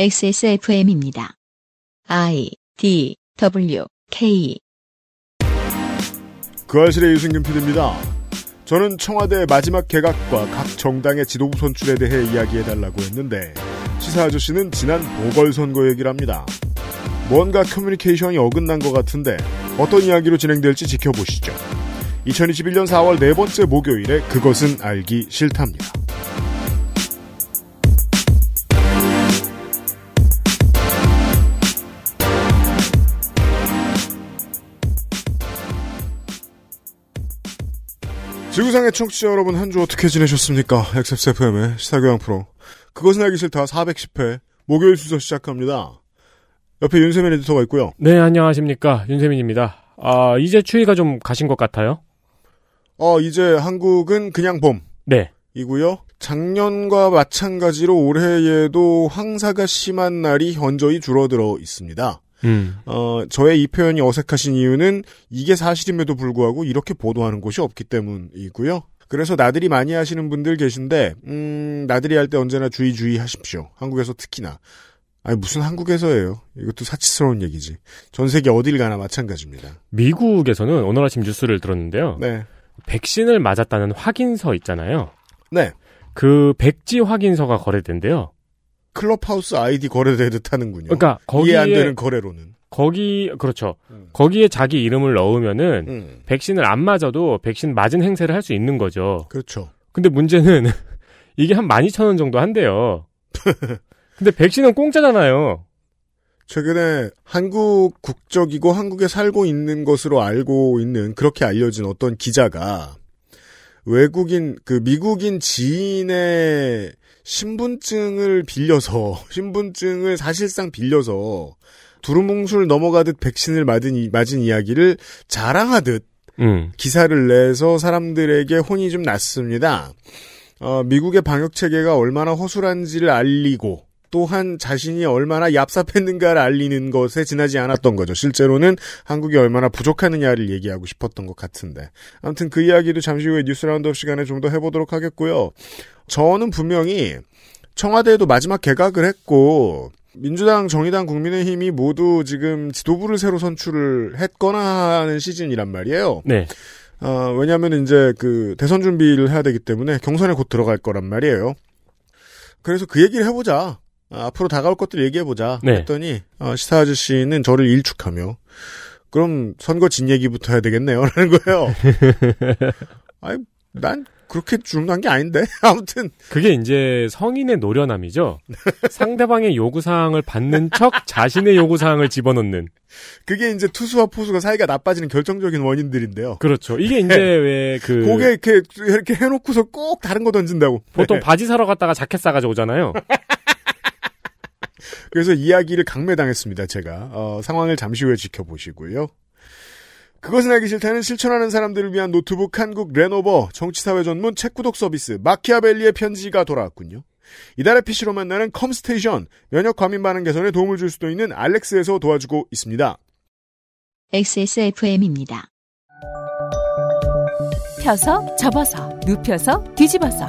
XSFM입니다. I D W K 그 알실의 유승균 PD입니다. 저는 청와대 마지막 개각과 각 정당의 지도부 선출에 대해 이야기해달라고 했는데 시사 아저씨는 지난 보궐선거 얘기를 합니다. 뭔가 커뮤니케이션이 어긋난 것 같은데 어떤 이야기로 진행될지 지켜보시죠. 2021년 4월 네 번째 목요일에 그것은 알기 싫답니다. 지구상의 청취자 여러분 한 주 어떻게 지내셨습니까? XSFM의 시사교양 프로. 그것은 알기 싫다 410회 목요일 순서 시작합니다. 옆에 윤세민 에디터가 있고요. 네, 안녕하십니까. 윤세민입니다. 아, 이제 추위가 좀 가신 것 같아요? 어, 이제 한국은 그냥 봄. 네. 이고요. 작년과 마찬가지로 올해에도 황사가 심한 날이 현저히 줄어들어 있습니다. 음. 어, 저의 이 표현이 어색하신 이유는 이게 사실임에도 불구하고 이렇게 보도하는 곳이 없기 때문이고요. 그래서 나들이 많이 하시는 분들 계신데, 음, 나들이 할 때 언제나 주의 주의 하십시오. 한국에서 특히나. 아니, 무슨 한국에서예요. 이것도 사치스러운 얘기지. 전 세계 어딜 가나 마찬가지입니다. 미국에서는 오늘 아침 뉴스를 들었는데요. 네. 백신을 맞았다는 확인서 있잖아요. 네. 그 백지 확인서가 거래된대요. 클럽하우스 아이디 거래되듯 하는군요. 그러니까 거기에 이해 안 되는 거래로는. 거기 그렇죠. 음. 거기에 자기 이름을 넣으면은 음, 백신을 안 맞아도 백신 맞은 행세를 할 수 있는 거죠. 그렇죠. 근데 문제는 이게 한 12,000원 정도 한대요. 근데 백신은 공짜잖아요. 최근에 한국 국적이고 한국에 살고 있는 것으로 알고 있는 그렇게 알려진 어떤 기자가 외국인 그 미국인 지인의 신분증을 빌려서 신분증을 사실상 빌려서 두루뭉술 넘어가듯 백신을 맞은, 이- 맞은 이야기를 자랑하듯 음. 기사를 내서 사람들에게 혼이 좀 났습니다. 어, 미국의 방역 체계가 얼마나 허술한지를 알리고 또한 자신이 얼마나 얍삽했는가를 알리는 것에 지나지 않았던 거죠. 실제로는 한국이 얼마나 부족하느냐를 얘기하고 싶었던 것 같은데. 아무튼 그 이야기도 잠시 후에 뉴스 roundup 시간에 좀 더 해보도록 하겠고요. 저는 분명히 청와대에도 마지막 개각을 했고 민주당, 정의당, 국민의힘이 모두 지금 지도부를 새로 선출을 했거나 하는 시즌이란 말이에요. 네. 어, 왜냐하면 이제 그 대선 준비를 해야 되기 때문에 경선에 곧 들어갈 거란 말이에요. 그래서 그 얘기를 해보자. 아, 앞으로 다가올 것들 얘기해보자. 네. 했더니 어, 시사 아저씨는 저를 일축하며 그럼 선거 진 얘기부터 해야 되겠네요. 라는 거예요. 아니, 난 그렇게 주문한 게 아닌데. 아무튼 그게 이제 성인의 노련함이죠. 상대방의 요구 사항을 받는 척 자신의 요구 사항을 집어넣는. 그게 이제 투수와 포수가 사이가 나빠지는 결정적인 원인들인데요. 그렇죠. 이게 이제 왜 그. 고개 이렇게 이렇게 해놓고서 꼭 다른 거 던진다고. 보통 네. 바지 사러 갔다가 자켓 싸가지고 오잖아요. 그래서 이야기를 강매당했습니다, 제가. 어, 상황을 잠시 후에 지켜보시고요. 그것은 알기 싫다는 실천하는 사람들을 위한 노트북 한국 레노버 정치사회 전문 책 구독 서비스 마키아벨리의 편지가 돌아왔군요. 이달의 PC로 만나는 컴스테이션 면역 과민 반응 개선에 도움을 줄 수도 있는 알렉스에서 도와주고 있습니다. XSFM입니다. 펴서 접어서 눕혀서 뒤집어서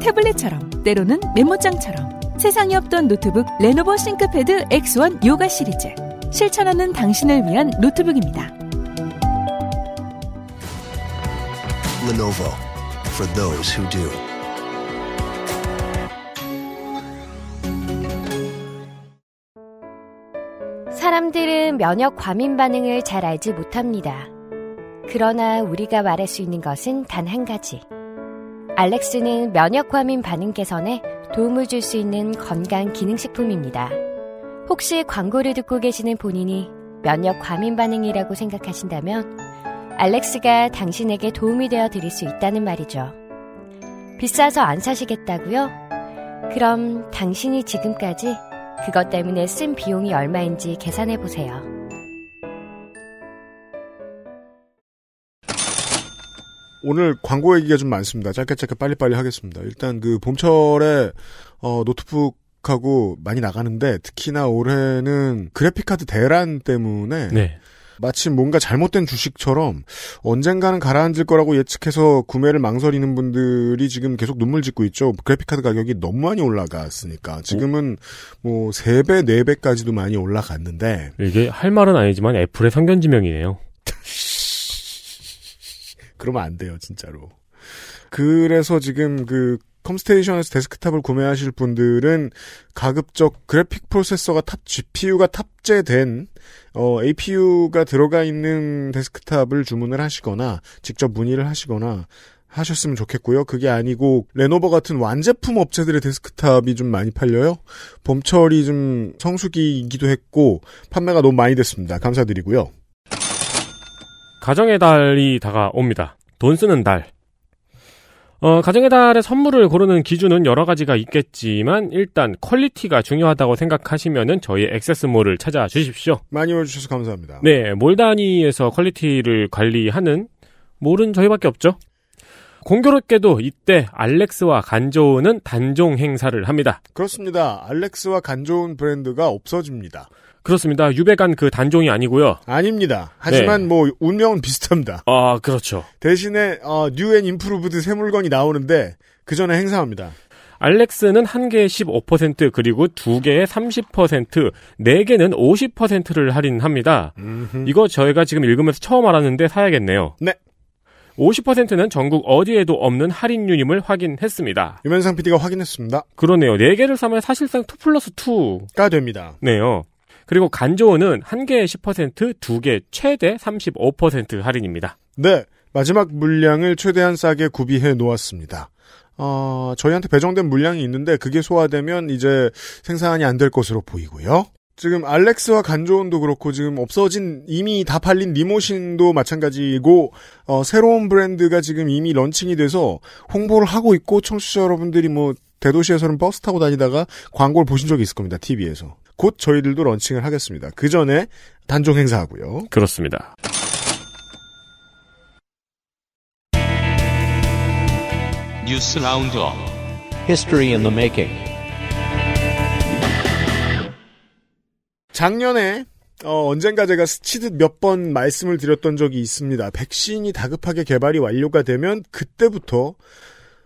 태블릿처럼 때로는 메모장처럼 세상에 없던 노트북 레노버 싱크패드 X1 요가 시리즈 실천하는 당신을 위한 노트북입니다. Lenovo for those who do. 사람들은 면역 과민 반응을 잘 알지 못합니다. 그러나 우리가 말할 수 있는 것은 단 한 가지. 알렉스는 면역 과민 반응 개선에 도움을 줄 수 있는 건강 기능식품입니다. 혹시 광고를 듣고 계시는 본인이 면역 과민 반응이라고 생각하신다면 알렉스가 당신에게 도움이 되어 드릴 수 있다는 말이죠. 비싸서 안 사시겠다고요? 그럼 당신이 지금까지 그것 때문에 쓴 비용이 얼마인지 계산해 보세요. 오늘 광고 얘기가 좀 많습니다. 짧게 짧게 빨리빨리 하겠습니다. 일단 그 봄철에 어, 노트북하고 많이 나가는데 특히나 올해는 그래픽카드 대란 때문에 네. 마치 뭔가 잘못된 주식처럼 언젠가는 가라앉을 거라고 예측해서 구매를 망설이는 분들이 지금 계속 눈물 짓고 있죠. 그래픽카드 가격이 너무 많이 올라갔으니까. 지금은 뭐 3배, 4배까지도 많이 올라갔는데. 이게 할 말은 아니지만 애플의 선견지명이에요. 그러면 안 돼요, 진짜로. 그래서 지금 그 컴스테이션에서 데스크탑을 구매하실 분들은 가급적 그래픽 프로세서가 탑 GPU가 탑재된 어, APU가 들어가 있는 데스크탑을 주문을 하시거나 직접 문의를 하시거나 하셨으면 좋겠고요. 그게 아니고 레노버 같은 완제품 업체들의 데스크탑이 좀 많이 팔려요. 봄철이 좀 성수기이기도 했고 판매가 너무 많이 됐습니다. 감사드리고요. 가정의 달이 다가옵니다. 돈 쓰는 달. 어, 가정의 달에 선물을 고르는 기준은 여러 가지가 있겠지만 일단 quality가 중요하다고 생각하시면은 저희 XS몰을 찾아 주십시오. 많이 와주셔서 감사합니다. 네, 몰 단위에서 quality를 관리하는 몰은 저희밖에 없죠. 공교롭게도 이때 알렉스와 간조는 단종 행사를 합니다. 그렇습니다. 알렉스와 간 좋은 브랜드가 없어집니다. 그렇습니다. 유배간 그 단종이 아니고요. 아닙니다. 하지만 네. 뭐 운명은 비슷합니다. 아, 그렇죠. 대신에 어, 뉴앤 임프루브드 새 물건이 나오는데 그 전에 행사합니다. 알렉스는 한 개에 15% 그리고 두 개에 30%, 네 개는 50%를 할인합니다. 이거 저희가 지금 읽으면서 처음 알았는데 사야겠네요. 네. 50%는 전국 어디에도 없는 할인율임을 확인했습니다. 유면상 PD가 확인했습니다. 그러네요. 4개를 사면 사실상 2 플러스 2네요. 가 됩니다. 그리고 간조는 한 개에 10%, 두 개 최대 35% 할인입니다. 네. 마지막 물량을 최대한 싸게 구비해 놓았습니다. 어, 저희한테 배정된 물량이 있는데 그게 소화되면 이제 생산이 안 될 것으로 보이고요. 지금 알렉스와 간조온도 그렇고 지금 없어진 이미 다 팔린 리모신도 마찬가지고 어, 새로운 브랜드가 지금 이미 런칭이 돼서 홍보를 하고 있고 청취자 여러분들이 뭐 대도시에서는 버스 타고 다니다가 광고를 보신 적이 있을 겁니다. TV에서. 곧 저희들도 런칭을 하겠습니다. 그 전에 단종 행사하고요. 그렇습니다. 뉴스 roundup History in the making. 작년에 어, 언젠가 제가 스치듯 몇 번 말씀을 드렸던 적이 있습니다. 백신이 다급하게 개발이 완료가 되면 그때부터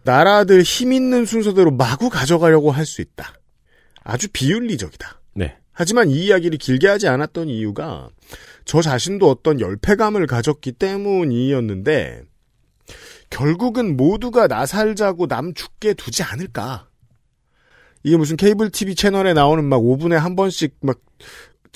나라들 힘 있는 순서대로 마구 가져가려고 할 수 있다. 아주 비윤리적이다. 네. 하지만 이 이야기를 길게 하지 않았던 이유가 저 자신도 어떤 열패감을 가졌기 때문이었는데 결국은 모두가 나 살자고 남 죽게 두지 않을까. 이게 무슨 케이블 TV 채널에 나오는 막 5분에 한 번씩 막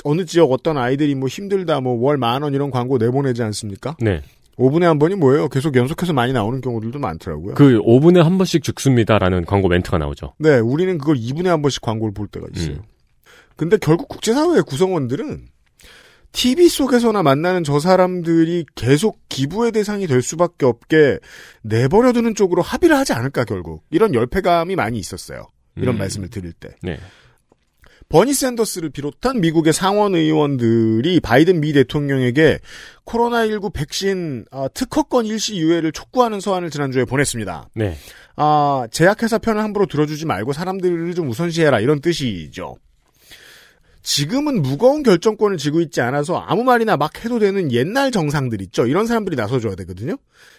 어느 지역 어떤 아이들이 뭐 힘들다 뭐 월 만 원 이런 광고 내보내지 않습니까? 네. 5분에 한 번이 뭐예요? 계속 연속해서 많이 나오는 경우들도 많더라고요. 그 5분에 한 번씩 죽습니다라는 광고 멘트가 나오죠. 네, 우리는 그걸 2분에 한 번씩 광고를 볼 때가 있어요. 음. 근데 결국 국제사회의 구성원들은 TV 속에서나 만나는 저 사람들이 계속 기부의 대상이 될 수밖에 없게 내버려두는 쪽으로 합의를 하지 않을까 결국 이런 열패감이 많이 있었어요. 이런 음. 말씀을 드릴 때. 네. 버니 샌더스를 비롯한 미국의 상원 의원들이 바이든 미 대통령에게 코로나19 백신 아, 특허권 일시 유예를 촉구하는 서한을 지난주에 보냈습니다. 네. 아, 제약회사 편을 함부로 들어주지 말고 사람들을 좀 우선시해라 이런 뜻이죠. 지금은 무거운 결정권을 쥐고 있지 않아서 아무 말이나 막 해도 되는 옛날 정상들 있죠. 이런 사람들이 나서줘야 되거든요.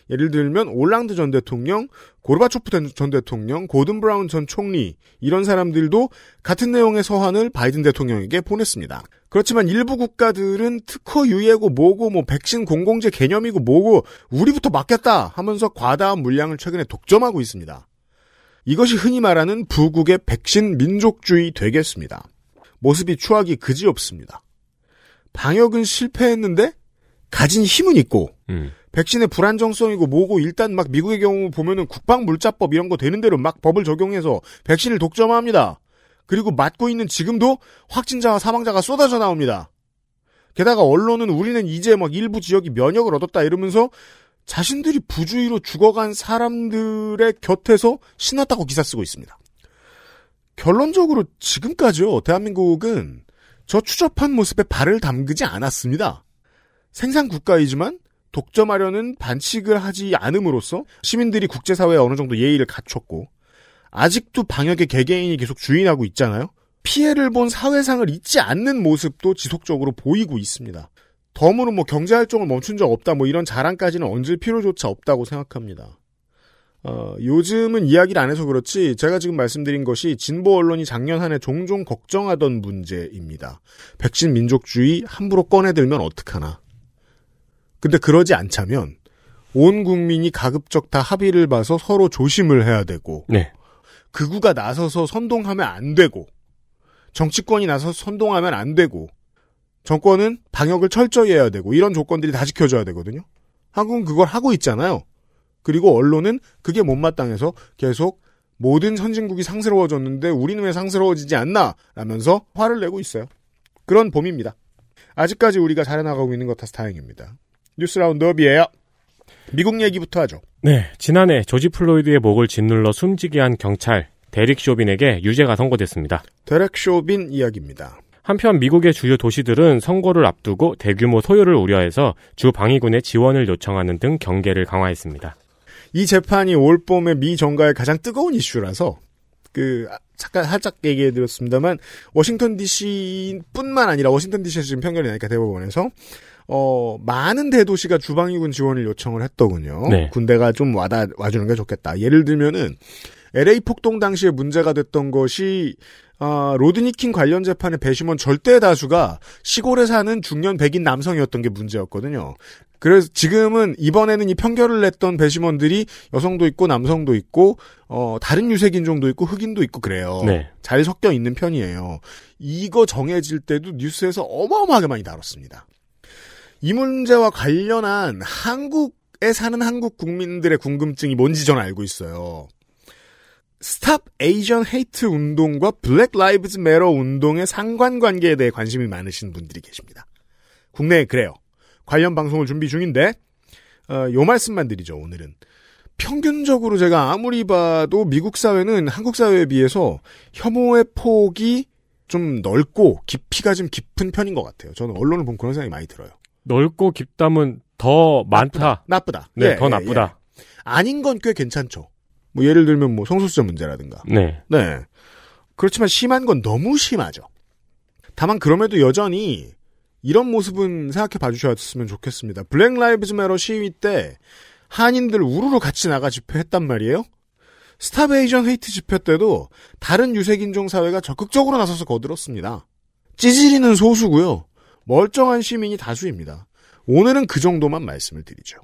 예를 들면 올랑드 전 대통령, 고르바초프 전 대통령, 고든 브라운 전 총리 이런 사람들도 같은 내용의 서한을 바이든 대통령에게 보냈습니다. 그렇지만 일부 국가들은 특허 유예고 뭐고 뭐 백신 공공재 개념이고 뭐고 우리부터 맡겼다 하면서 과다한 물량을 최근에 독점하고 있습니다. 이것이 흔히 말하는 부국의 백신 민족주의 되겠습니다. 모습이 추하기 그지없습니다. 방역은 실패했는데 가진 힘은 있고 음. 백신의 불안정성이고 뭐고 일단 막 미국의 경우 보면은 국방물자법 이런 거 되는 대로 막 법을 적용해서 백신을 독점합니다. 그리고 맞고 있는 지금도 확진자와 사망자가 쏟아져 나옵니다. 게다가 언론은 우리는 이제 막 일부 지역이 면역을 얻었다 이러면서 자신들이 부주의로 죽어간 사람들의 곁에서 신났다고 기사 쓰고 있습니다. 결론적으로 지금까지요, 대한민국은 저 추접한 모습에 발을 담그지 않았습니다. 생산 국가이지만 독점하려는 반칙을 하지 않음으로써 시민들이 국제사회에 어느 정도 예의를 갖췄고 아직도 방역의 개개인이 계속 주인하고 있잖아요. 피해를 본 사회상을 잊지 않는 모습도 지속적으로 보이고 있습니다. 덤으로 뭐 경제 활동을 멈춘 적 없다 뭐 이런 자랑까지는 얹을 필요조차 없다고 생각합니다. 어, 요즘은 이야기를 안 해서 그렇지 제가 지금 말씀드린 것이 진보 언론이 작년 한 해 종종 걱정하던 문제입니다. 백신 민족주의 함부로 꺼내들면 어떡하나. 근데 그러지 않자면 온 국민이 가급적 다 합의를 봐서 서로 조심을 해야 되고 네. 극우가 나서서 선동하면 안 되고 정치권이 나서서 선동하면 안 되고 정권은 방역을 철저히 해야 되고 이런 조건들이 다 지켜져야 되거든요. 한국은 그걸 하고 있잖아요. 그리고 언론은 그게 못마땅해서 계속 모든 선진국이 상스러워졌는데 우리는 왜 상스러워지지 않나? 라면서 화를 내고 있어요. 그런 봄입니다. 아직까지 우리가 잘해나가고 있는 것 같아서 다행입니다. 뉴스 roundup이에요. 미국 얘기부터 하죠. 네, 지난해 조지 플로이드의 목을 짓눌러 숨지게 한 경찰 데릭 쇼빈에게 유죄가 선고됐습니다. 데렉 쇼빈 이야기입니다. 한편 미국의 주요 도시들은 선거를 앞두고 대규모 소요를 우려해서 주 방위군의 지원을 요청하는 등 경계를 강화했습니다. 이 재판이 올 봄에 미 정가의 가장 뜨거운 이슈라서 그 아, 잠깐 살짝 얘기해 드렸습니다만 워싱턴 DC뿐만 아니라 워싱턴 DC에서 지금 편결이 나니까 대법원에서 어 많은 대도시가 주방위군 지원을 요청을 했더군요. 네. 군대가 좀 와다 와주는 게 좋겠다. 예를 들면은 LA 폭동 당시에 문제가 됐던 것이 아, 로드니 킹 관련 재판의 배심원 절대 다수가 시골에 사는 중년 백인 남성이었던 게 문제였거든요. 그래서 지금은 이번에는 이 편결을 냈던 배심원들이 여성도 있고 남성도 있고 어 다른 유색 인종도 있고 흑인도 있고 그래요. 네. 잘 섞여 있는 편이에요. 이거 정해질 때도 뉴스에서 어마어마하게 많이 다뤘습니다. 이 문제와 관련한 한국에 사는 한국 국민들의 궁금증이 뭔지 저는 알고 있어요. Stop Asian Hate 운동과 Black Lives Matter 운동의 상관관계에 대해 관심이 많으신 분들이 계십니다. 국내에 그래요. 관련 방송을 준비 중인데 어, 요 말씀만 드리죠. 오늘은 평균적으로 제가 아무리 봐도 미국 사회는 한국 사회에 비해서 혐오의 폭이 좀 넓고 깊이가 좀 깊은 편인 것 같아요. 저는 언론을 보면 그런 생각이 많이 들어요. 넓고 깊다면 더 많다. 나쁘다. 네, 예, 더 예, 나쁘다. 예. 아닌 건 꽤 괜찮죠. 뭐 예를 들면 뭐 성소수자 문제라든가. 네. 네. 그렇지만 심한 건 너무 심하죠. 다만 그럼에도 여전히 이런 모습은 생각해 봐주셨으면 좋겠습니다. Black Lives Matter 시위 때 한인들 우르르 같이 나가 집회했단 말이에요. Stop Asian Hate 집회 때도 다른 유색인종 사회가 적극적으로 나서서 거들었습니다. 찌질이는 소수고요. 멀쩡한 시민이 다수입니다. 오늘은 그 정도만 말씀을 드리죠.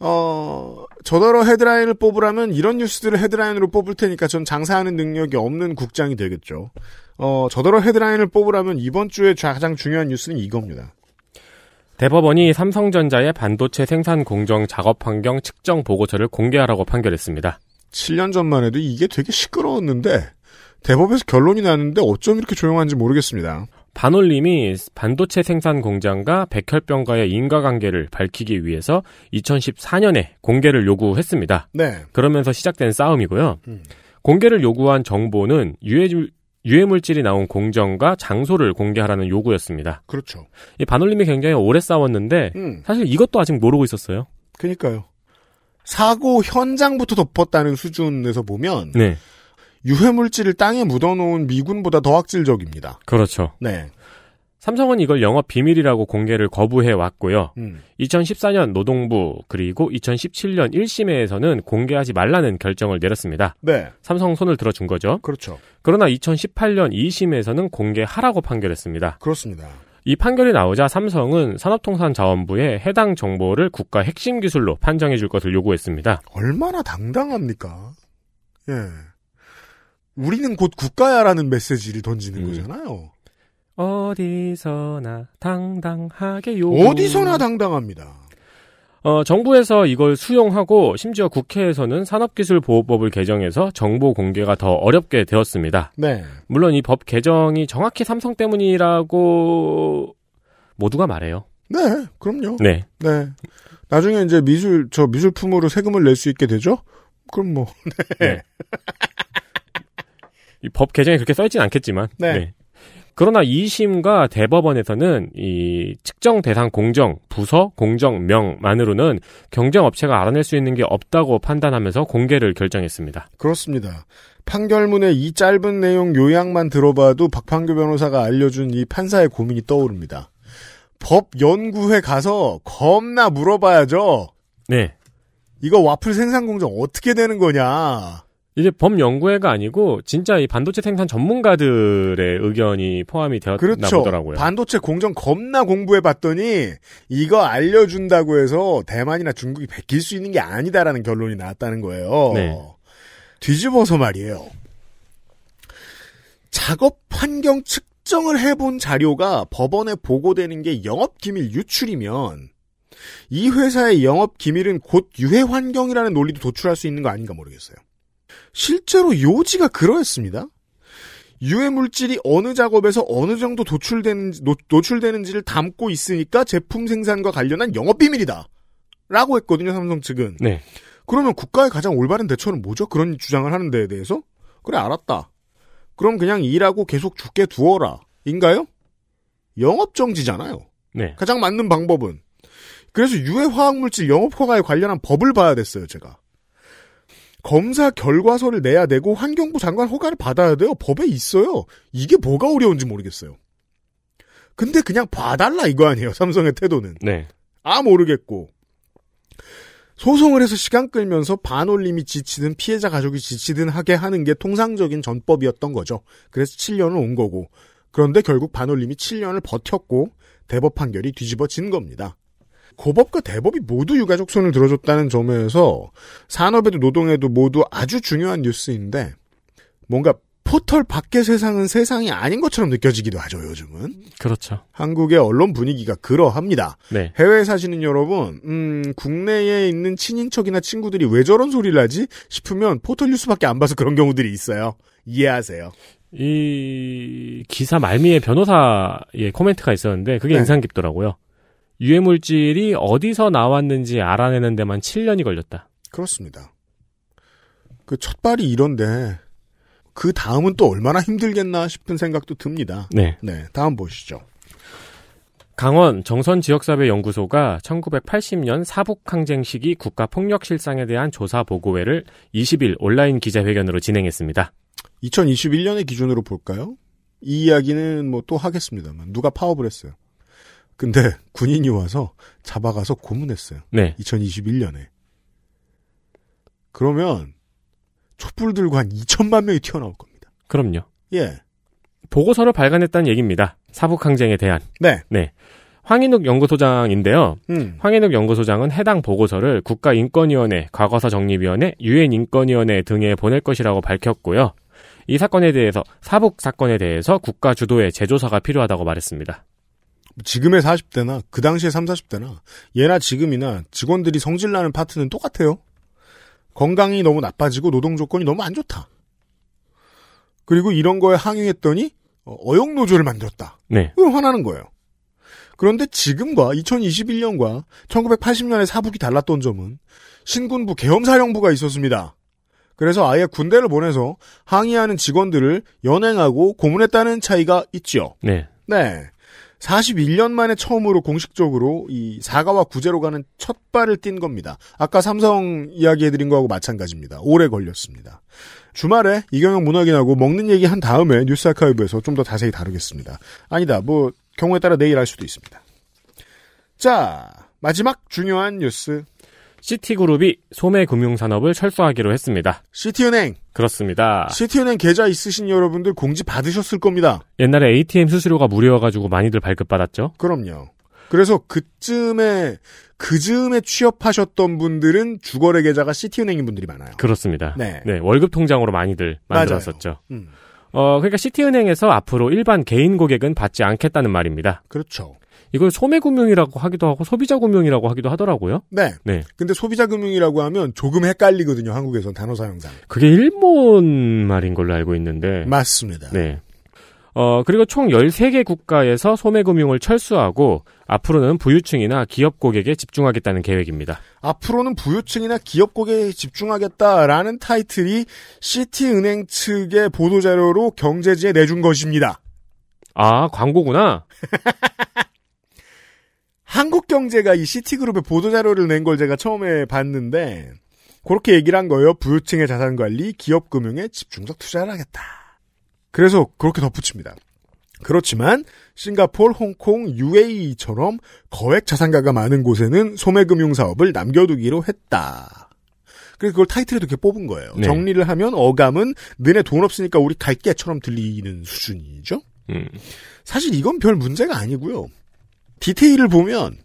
어, 저더러 헤드라인을 뽑으라면 이런 뉴스들을 헤드라인으로 뽑을 테니까 전 장사하는 능력이 없는 국장이 되겠죠. 어, 저더러 헤드라인을 뽑으라면 이번 주에 가장 중요한 뉴스는 이겁니다. 대법원이 삼성전자의 반도체 생산 공정 작업 환경 측정 보고서를 공개하라고 판결했습니다. 7년 전만 해도 이게 되게 시끄러웠는데 대법에서 결론이 나는데 어쩜 이렇게 조용한지 모르겠습니다. 반올림이 반도체 생산 공장과 백혈병과의 인과관계를 밝히기 위해서 2014년에 공개를 요구했습니다. 네. 그러면서 시작된 싸움이고요. 음. 공개를 요구한 정보는 유해, 유해물질이 나온 공정과 장소를 공개하라는 요구였습니다. 그렇죠. 이 반올림이 굉장히 오래 싸웠는데 음. 사실 이것도 아직 모르고 있었어요. 그니까요. 사고 현장부터 덮었다는 수준에서 보면 네, 유해물질을 땅에 묻어놓은 미군보다 더 악질적입니다. 그렇죠. 네. 삼성은 이걸 영업 비밀이라고 공개를 거부해 왔고요. 음. 2014년 노동부 그리고 2017년 1심회에서는 공개하지 말라는 결정을 내렸습니다. 네. 삼성 손을 들어준 거죠. 그렇죠. 그러나 2018년 2심에서는 공개하라고 판결했습니다. 그렇습니다. 이 판결이 나오자 삼성은 산업통상자원부에 해당 정보를 국가 핵심 기술로 판정해 줄 것을 요구했습니다. 얼마나 당당합니까? 예. 우리는 곧 국가야라는 메시지를 던지는 음. 거잖아요. 어디서나 당당하게 요구. 어디서나 당당합니다. 어, 정부에서 이걸 수용하고 심지어 국회에서는 산업기술보호법을 개정해서 정보 공개가 더 어렵게 되었습니다. 네. 물론 이 법 개정이 정확히 삼성 때문이라고 모두가 말해요. 네, 그럼요. 네. 네. 나중에 이제 미술, 저 미술품으로 세금을 낼 수 있게 되죠? 그럼 뭐, 네. 이 법 개정에 그렇게 써있진 않겠지만. 네. 그러나 2심과 대법원에서는 이 측정 대상 공정, 부서, 공정명만으로는 경쟁업체가 알아낼 수 있는 게 없다고 판단하면서 공개를 결정했습니다. 그렇습니다. 판결문의 이 짧은 내용 요약만 들어봐도 박판규 변호사가 알려준 이 판사의 고민이 떠오릅니다. 법 연구회 가서 겁나 물어봐야죠. 네. 이거 와플 생산 공정 어떻게 되는 거냐. 이제 법연구회가 아니고 진짜 이 반도체 생산 전문가들의 의견이 포함이 되었나 그렇죠. 보더라고요. 반도체 공정 겁나 공부해 봤더니 이거 알려준다고 해서 대만이나 중국이 베낄 수 있는 게 아니다라는 결론이 나왔다는 거예요. 네. 뒤집어서 말이에요. 작업 환경 측정을 해본 자료가 법원에 보고되는 게 영업 기밀 유출이면 이 회사의 영업 기밀은 곧 유해 환경이라는 논리도 도출할 수 있는 거 아닌가 모르겠어요. 실제로 요지가 그러했습니다. 유해 물질이 어느 작업에서 어느 정도 도출되는, 노, 노출되는지를 담고 있으니까 제품 생산과 관련한 영업 비밀이다. 라고 했거든요, 삼성 측은. 네. 그러면 국가의 가장 올바른 대처는 뭐죠? 그런 주장을 하는 데에 대해서? 그래, 알았다. 그럼 그냥 일하고 계속 죽게 두어라. 인가요? 영업정지잖아요. 네. 가장 맞는 방법은. 그래서 유해 화학물질 영업 허가에 관련한 법을 봐야 됐어요, 제가. 검사 결과서를 내야 되고 환경부 장관 허가를 받아야 돼요. 법에 있어요. 이게 뭐가 어려운지 모르겠어요. 근데 그냥 봐달라 이거 아니에요. 삼성의 태도는. 네. 아 모르겠고. 소송을 해서 시간 끌면서 반올림이 지치든 피해자 가족이 지치든 하게 하는 게 통상적인 전법이었던 거죠. 그래서 7년을 온 거고. 그런데 결국 반올림이 7년을 버텼고 대법 판결이 뒤집어진 겁니다. 고법과 대법이 모두 유가족 손을 들어줬다는 점에서 산업에도 노동에도 모두 아주 중요한 뉴스인데 뭔가 포털 밖의 세상은 세상이 아닌 것처럼 느껴지기도 하죠, 요즘은. 그렇죠. 한국의 언론 분위기가 그러합니다. 네. 해외에 사시는 여러분, 음, 국내에 있는 친인척이나 친구들이 왜 저런 소리를 하지? 싶으면 포털 뉴스밖에 안 봐서 그런 경우들이 있어요. 이해하세요. 이 기사 말미에 변호사의 코멘트가 있었는데 그게 네. 인상 깊더라고요. 유해 물질이 어디서 나왔는지 알아내는 데만 7년이 걸렸다. 그렇습니다. 그 첫발이 이런데, 그 다음은 또 얼마나 힘들겠나 싶은 생각도 듭니다. 네. 네, 다음 보시죠. 강원 정선 지역사회 연구소가 1980년 사북 항쟁 시기 국가 폭력 실상에 대한 조사 보고회를 20일 온라인 기자회견으로 진행했습니다. 2021년의 기준으로 볼까요? 이 이야기는 뭐 또 하겠습니다만, 누가 파업을 했어요. 근데 군인이 와서 잡아가서 고문했어요. 네. 2021년에. 그러면 촛불 들고 한 2천만 명이 튀어나올 겁니다. 그럼요. 예. 보고서를 발간했다는 얘기입니다. 사북 항쟁에 대한. 네. 네. 황인욱 연구소장인데요. 음. 황인욱 연구소장은 해당 보고서를 국가인권위원회, 과거사 정립위원회, 유엔인권위원회 등에 보낼 것이라고 밝혔고요. 이 사건에 대해서 사북 사건에 대해서 국가 주도의 재조사가 필요하다고 말했습니다. 지금의 40대나 그 당시의 3, 40대나 예나 지금이나 직원들이 성질나는 파트는 똑같아요. 건강이 너무 나빠지고 노동 조건이 너무 안 좋다. 그리고 이런 거에 항의했더니 어, 어용 노조를 만들었다. 네. 그럼 화나는 거예요. 그런데 지금과 2021년과 1980년의 사북이 달랐던 점은 신군부 계엄사령부가 있었습니다. 그래서 아예 군대를 보내서 항의하는 직원들을 연행하고 고문했다는 차이가 있죠. 네. 네. 41년 만에 처음으로 공식적으로 이 사과와 구제로 가는 첫 발을 띈 겁니다. 아까 삼성 이야기해드린 거하고 마찬가지입니다. 오래 걸렸습니다. 주말에 이경영 문학인하고 먹는 얘기 한 다음에 뉴스 아카이브에서 좀 더 자세히 다루겠습니다. 아니다. 뭐 경우에 따라 내일 할 수도 있습니다. 자, 마지막 중요한 뉴스. 시티그룹이 소매금융산업을 철수하기로 했습니다. 시티은행. 그렇습니다. 시티은행 계좌 있으신 여러분들 공지 받으셨을 겁니다. 옛날에 ATM 수수료가 무료여가지고 많이들 발급받았죠. 그럼요. 그래서 그쯤에 그즈음에 취업하셨던 분들은 주거래 계좌가 시티은행인 분들이 많아요. 그렇습니다. 네. 월급 통장으로 많이들. 만들었었죠. 음, 어, 그러니까 시티은행에서 앞으로 일반 개인 고객은 받지 않겠다는 말입니다. 그렇죠. 이걸 소매 금융이라고 하기도 하고 소비자 금융이라고 하기도 하더라고요. 네. 네. 근데 소비자 금융이라고 하면 조금 헷갈리거든요. 한국에선 단어 사용상. 그게 일본 말인 걸로 알고 있는데. 맞습니다. 네. 어, 그리고 총 13개 국가에서 소매금융을 철수하고 앞으로는 부유층이나 기업 고객에 집중하겠다는 계획입니다. 앞으로는 부유층이나 기업 고객에 집중하겠다라는 타이틀이 시티은행 측의 보도자료로 경제지에 내준 것입니다. 아, 광고구나? 한국경제가 이 시티그룹의 보도자료를 낸 걸 제가 처음에 봤는데 그렇게 얘기를 한 거예요. 부유층의 자산관리, 기업금융에 집중적 투자를 하겠다. 그래서 그렇게 덧붙입니다. 그렇지만 싱가폴, 홍콩, UAE처럼 거액 자산가가 많은 곳에는 소매금융 사업을 남겨두기로 했다. 그래서 그걸 타이틀에도 이렇게 뽑은 거예요. 네. 정리를 하면 어감은 너네 돈 없으니까 우리 갈게처럼 들리는 수준이죠. 음. 사실 이건 별 문제가 아니고요. 디테일을 보면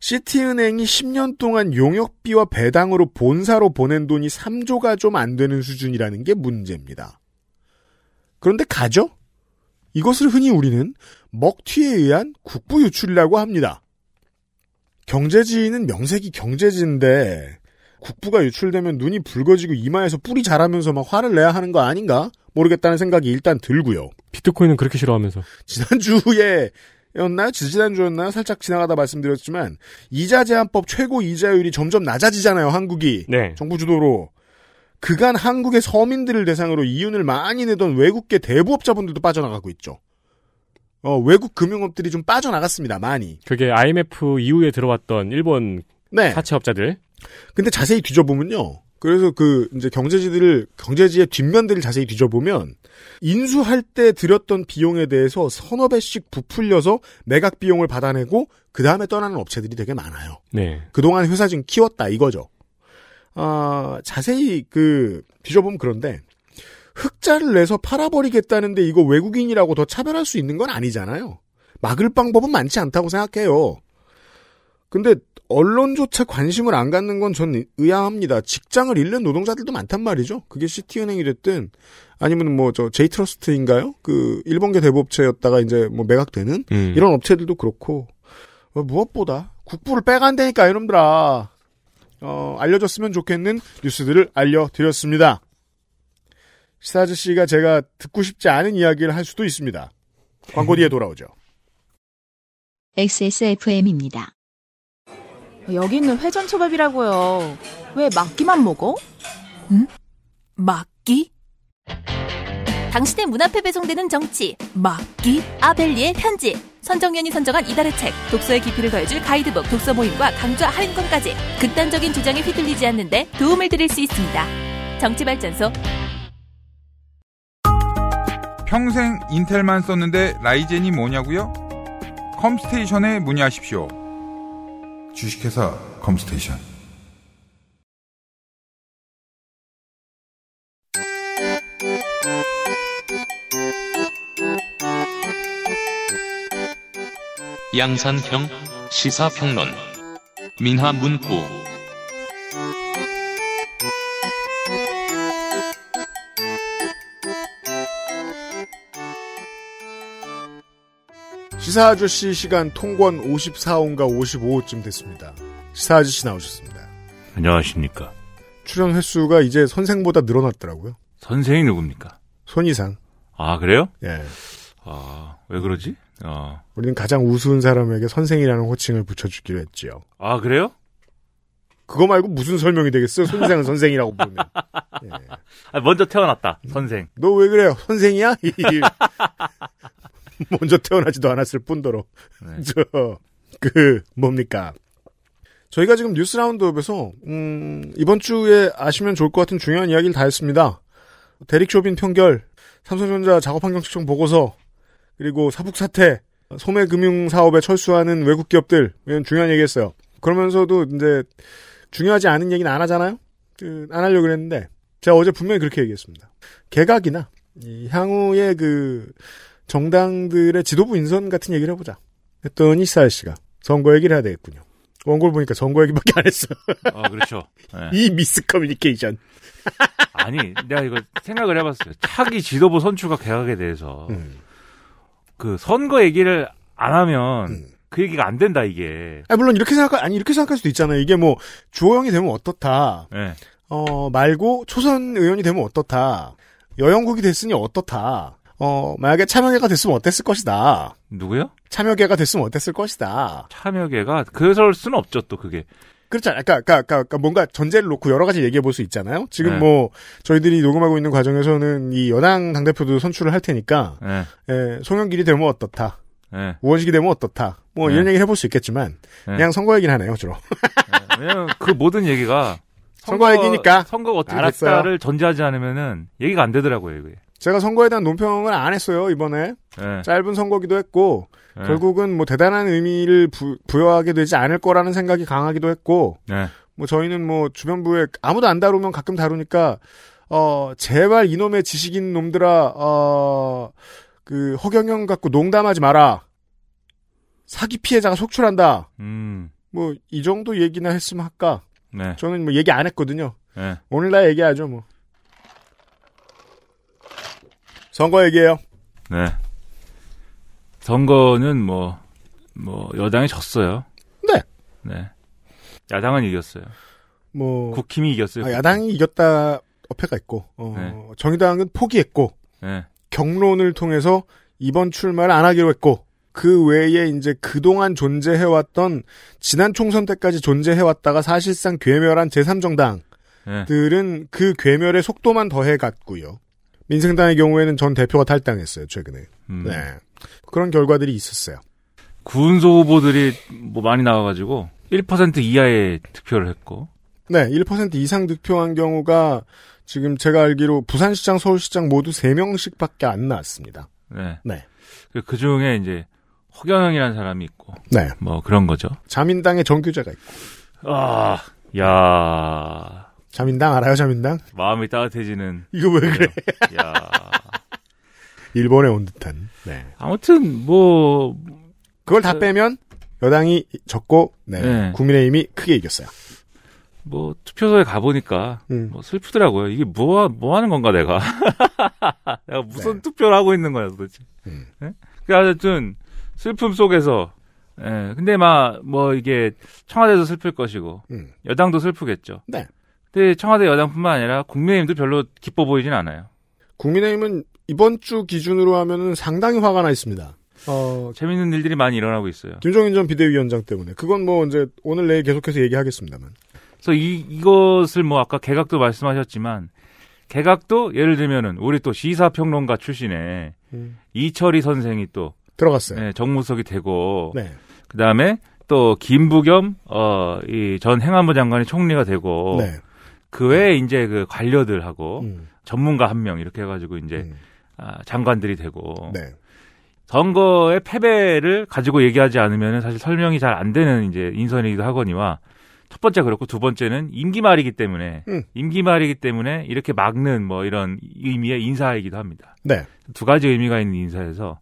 시티은행이 10년 동안 용역비와 배당으로 본사로 보낸 돈이 3조가 좀 안 되는 수준이라는 게 문제입니다. 그런데 가죠? 이것을 흔히 우리는 먹튀에 의한 국부 유출이라고 합니다. 경제지는 명색이 경제지인데 국부가 유출되면 눈이 붉어지고 이마에서 뿔이 자라면서 막 화를 내야 하는 거 아닌가? 모르겠다는 생각이 일단 들고요. 비트코인은 그렇게 싫어하면서. 지난주에 였나요? 지지난주였나요? 살짝 지나가다 말씀드렸지만 이자 제한법 최고 이자율이 점점 낮아지잖아요. 한국이 네. 정부 주도로 그간 한국의 서민들을 대상으로 이윤을 많이 내던 외국계 대부업자분들도 빠져나가고 있죠. 어, 외국 금융업들이 좀 빠져나갔습니다. 많이. 그게 IMF 이후에 들어왔던 일본 네. 사채업자들. 근데 자세히 뒤져보면요. 그래서 그 이제 경제지들을 경제지의 뒷면들을 자세히 뒤져보면 인수할 때 들였던 비용에 대해서 서너 배씩 부풀려서 매각 비용을 받아내고 그 다음에 떠나는 업체들이 되게 많아요. 네. 그동안 회사 좀 키웠다 이거죠. 아 자세히 그 뒤져보면 그런데 흑자를 내서 팔아버리겠다는데 이거 외국인이라고 더 차별할 수 있는 건 아니잖아요. 막을 방법은 많지 않다고 생각해요. 근데 언론조차 관심을 안 갖는 건 전 의아합니다. 직장을 잃는 노동자들도 많단 말이죠. 그게 시티은행이 됐든 아니면 뭐 저 제이트러스트인가요? 그 일본계 대부업체였다가 이제 뭐 매각되는 음. 이런 업체들도 그렇고 어, 무엇보다 국부를 빼간다니까 이놈들아 어, 알려줬으면 좋겠는 뉴스들을 알려드렸습니다. 시사 아저씨가 제가 듣고 싶지 않은 이야기를 할 수도 있습니다. 광고 뒤에 돌아오죠. XSFM입니다. 여기는 회전초밥이라고요. 왜 막기만 먹어? 응? 막기? 당신의 문 앞에 배송되는 정치 막기? 아벨리의 편지 선정연이 선정한 이달의 책 독서의 깊이를 더해줄 가이드북 독서 모임과 강좌 할인권까지 극단적인 주장에 휘둘리지 않는데 도움을 드릴 수 있습니다. 정치발전소 평생 인텔만 썼는데 라이젠이 뭐냐고요? 컴스테이션에 문의하십시오. 주식회사 컴스테이션. 양산형 시사평론 민하문구 시사 아저씨 시간 통권 54호인가 55호쯤 됐습니다. 시사 아저씨 나오셨습니다. 안녕하십니까. 출연 횟수가 이제 선생보다 늘어났더라고요. 선생이 누굽니까? 손이상. 아, 그래요? 예. 아, 왜 그러지? 아, 우리는 가장 우스운 사람에게 선생이라는 호칭을 붙여주기로 했지요. 아 그래요? 그거 말고 무슨 설명이 되겠어? 손이상은 선생이라고 부르면. 예. 아, 먼저 태어났다. 선생. 너 왜 그래요? 선생이야? 먼저 태어나지도 않았을 뿐더러. 네. 저, 그, 뭡니까. 저희가 지금 뉴스 라운드업에서, 음, 이번 주에 아시면 좋을 것 같은 중요한 이야기를 다 했습니다. 대릭 쇼빈 편결, 삼성전자 작업환경 측정 보고서, 그리고 사북 사태, 소매금융 사업에 철수하는 외국 기업들, 이런 중요한 얘기 했어요. 그러면서도 이제, 중요하지 않은 얘기는 안 하잖아요? 그, 안 하려고 그랬는데, 제가 어제 분명히 그렇게 얘기했습니다. 개각이나, 이 향후의 그, 정당들의 지도부 인선 같은 얘기를 해보자. 했더니 이사일 씨가 선거 얘기를 해야 되겠군요. 원고를 보니까 선거 얘기밖에 안 했어. 아, 그렇죠. 네. 이 미스 커뮤니케이션. 아니, 내가 이거 생각을 해봤어요. 차기 지도부 선출과 개각에 대해서. 음. 그 선거 얘기를 안 하면 음. 그 얘기가 안 된다, 이게. 아, 물론 이렇게 생각, 아니, 이렇게 생각할 수도 있잖아요. 이게 뭐, 주호영이 되면 어떻다. 네. 어, 말고, 초선 의원이 되면 어떻다. 여영국이 됐으니 어떻다. 어, 만약에 참여계가 됐으면 어땠을 것이다. 누구요? 참여계가 됐으면 어땠을 것이다. 참여계가 그럴 수는 없죠, 또 그게. 그렇잖아요. 그러니까, 그러니까, 그러니까, 뭔가 전제를 놓고 여러 가지 얘기해 볼 수 있잖아요. 지금 네. 뭐 저희들이 녹음하고 있는 과정에서는 이 여당 당 대표도 선출을 할 테니까 네. 예, 송영길이 되면 어떻다, 네. 우원식이 되면 어떻다, 뭐 네. 이런 얘기를 해볼 수 있겠지만 네. 그냥 선거 얘기를 하네요 주로. 네. 왜냐면 그 모든 얘기가 선거 얘기니까. 선거가 어떻게 알았어요. 됐다를 전제하지 않으면은 얘기가 안 되더라고요, 이게. 제가 선거에 대한 논평을 안 했어요 이번에 네. 짧은 선거기도 했고 네. 결국은 뭐 대단한 의미를 부, 부여하게 되지 않을 거라는 생각이 강하기도 했고 네. 뭐 저희는 뭐 주변부에 아무도 안 다루면 가끔 다루니까 어 제발 이놈의 지식인 놈들아 어그 허경영 갖고 농담하지 마라 사기 피해자가 속출한다 음. 뭐이 정도 얘기나 했으면 할까 네. 저는 뭐 얘기 안 했거든요 네. 오늘 날 얘기하죠 뭐 선거 얘기예요 네. 선거는 뭐, 뭐, 여당이 졌어요. 네. 네. 야당은 이겼어요. 뭐 국힘이 이겼어요. 아, 야당이 이겼다 어폐가 있고 어, 정의당은 포기했고 네. 경론을 통해서 이번 출마를 안 하기로 했고 그 외에 이제 그동안 존재해왔던 지난 총선 때까지 존재해왔다가 사실상 괴멸한 제3정당들은 네. 그 괴멸의 속도만 더해갔고요. 민생당의 경우에는 전 대표가 탈당했어요 최근에. 음. 네 그런 결과들이 있었어요. 군소 후보들이 뭐 많이 나와가지고 1% 이하의 득표를 했고. 네, 1% 이상 득표한 경우가 지금 제가 알기로 부산시장, 서울시장 모두 3명씩밖에 안 나왔습니다. 네. 네. 그, 그 중에 이제 허경영이라는 사람이 있고. 네. 뭐 그런 거죠. 자민당의 정규자가 있고. 아, 야. 자민당 알아요, 자민당? 마음이 따뜻해지는. 이거 왜 그래? 야. 일본에 온 듯한. 네. 아무튼 뭐 그걸 다 빼면 여당이 졌고, 네. 네. 국민의힘이 크게 이겼어요. 뭐 투표소에 가 보니까 음. 뭐 슬프더라고요. 이게 뭐뭐 하는 건가 내가? 내가 무슨 네. 투표를 하고 있는 거야 도대체? 음. 예? 그 하여튼 슬픔 속에서 예. 근데 막 뭐 이게 청와대도 슬플 것이고 음. 여당도 슬프겠죠. 네. 근데 청와대 여당뿐만 아니라 국민의힘도 별로 기뻐 보이진 않아요. 국민의힘은 이번 주 기준으로 하면은 상당히 화가 나 있습니다. 어, 재밌는 일들이 많이 일어나고 있어요. 김종인 전 비대위원장 때문에. 그건 뭐 이제 오늘 내일 계속해서 얘기하겠습니다만. 그래서 이, 이것을 뭐 아까 개각도 말씀하셨지만 개각도 예를 들면은 우리 또 시사평론가 출신의 음. 이철희 선생이 또 들어갔어요. 네, 정무석이 되고 네. 그다음에 또 김부겸 어이 전 행안부 장관이 총리가 되고 네. 그 외에 이제 그 관료들하고 음. 전문가 한 명 이렇게 해가지고 이제 아, 장관들이 되고 네. 선거의 패배를 가지고 얘기하지 않으면 사실 설명이 잘 안 되는 이제 인선이기도 하거니와 첫 번째 그렇고 두 번째는 임기 말이기 때문에 음. 임기 말이기 때문에 이렇게 막는 뭐 이런 의미의 인사이기도 합니다. 네. 두 가지 의미가 있는 인사에서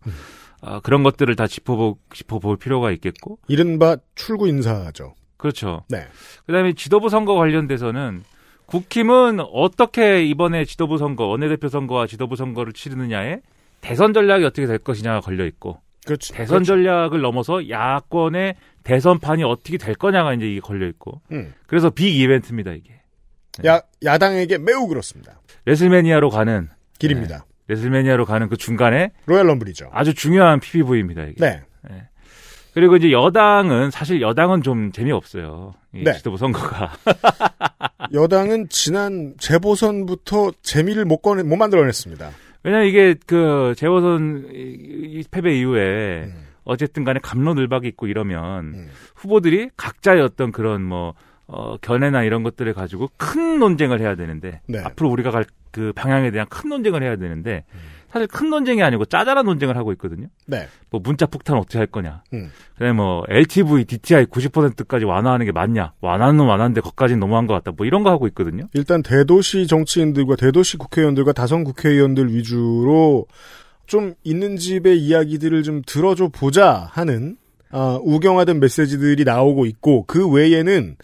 아, 그런 것들을 다 짚어보 짚어볼 필요가 있겠고 이른바 출구 인사죠. 그렇죠. 네. 그다음에 지도부 선거 관련돼서는 국힘은 어떻게 이번에 지도부 선거, 원내대표 선거와 지도부 선거를 치르느냐에 대선 전략이 어떻게 될 것이냐가 걸려 있고 그렇죠. 대선 전략을 넘어서 야권의 대선판이 어떻게 될 거냐가 이제 이게 걸려 있고 음. 그래서 big 이벤트입니다 이게 야 야당에게 매우 그렇습니다. WrestleMania로 가는 길입니다. 네, WrestleMania로 가는 그 중간에 Royal Rumble이죠. 아주 중요한 PPV입니다 이게. 네. 그리고 이제 여당은 사실 여당은 좀 재미없어요. 이 네. 지도부 선거가. 여당은 지난 재보선부터 재미를 못 꺼내 못 만들어냈습니다. 왜냐면 이게 그 재보선 패배 이후에 음. 어쨌든 간에 감로늘박이 있고 이러면 후보들이 각자의 어떤 그런 뭐 어, 견해나 이런 것들을 가지고 큰 논쟁을 해야 되는데 네. 앞으로 우리가 갈 그 방향에 대한 큰 논쟁을 해야 되는데 음. 사실 큰 논쟁이 아니고 짜잘한 논쟁을 하고 있거든요. 네. 뭐 문자 폭탄 어떻게 할 거냐. 음. 그다음에 뭐 LTV, DTI 90%까지 완화하는 게 맞냐. 완화는 완화인데 거기까지는 너무한 것 같다. 뭐 이런 거 하고 있거든요. 일단 대도시 정치인들과 대도시 국회의원들과 다선 국회의원들 위주로 좀 있는 집의 이야기들을 좀 들어줘 보자 하는 아, 우경화된 메시지들이 나오고 있고 그 외에는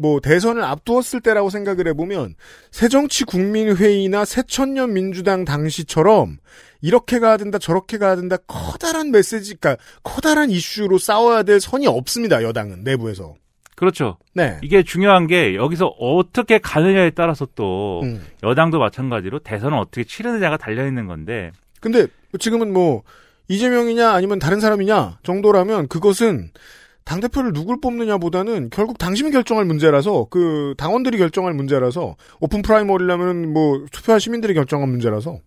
뭐 대선을 앞두었을 때라고 생각을 해보면 새정치국민회의나 새천년 민주당 당시처럼 이렇게 가야 된다 저렇게 가야 된다 커다란 메시지 그러니까 커다란 이슈로 싸워야 될 선이 없습니다 여당은 내부에서 그렇죠. 네. 이게 중요한 게 여기서 어떻게 가느냐에 따라서 또 음. 여당도 마찬가지로 대선을 어떻게 치르느냐가 달려 있는 건데 근데 지금은 뭐 이재명이냐 아니면 다른 사람이냐 정도라면 그것은 당 대표를 누굴 뽑느냐 보다는 결국 당심이 결정할 문제라서 그 당원들이 결정할 문제라서 오픈 프라이머리라면 뭐 투표할 시민들이 결정할 문제라서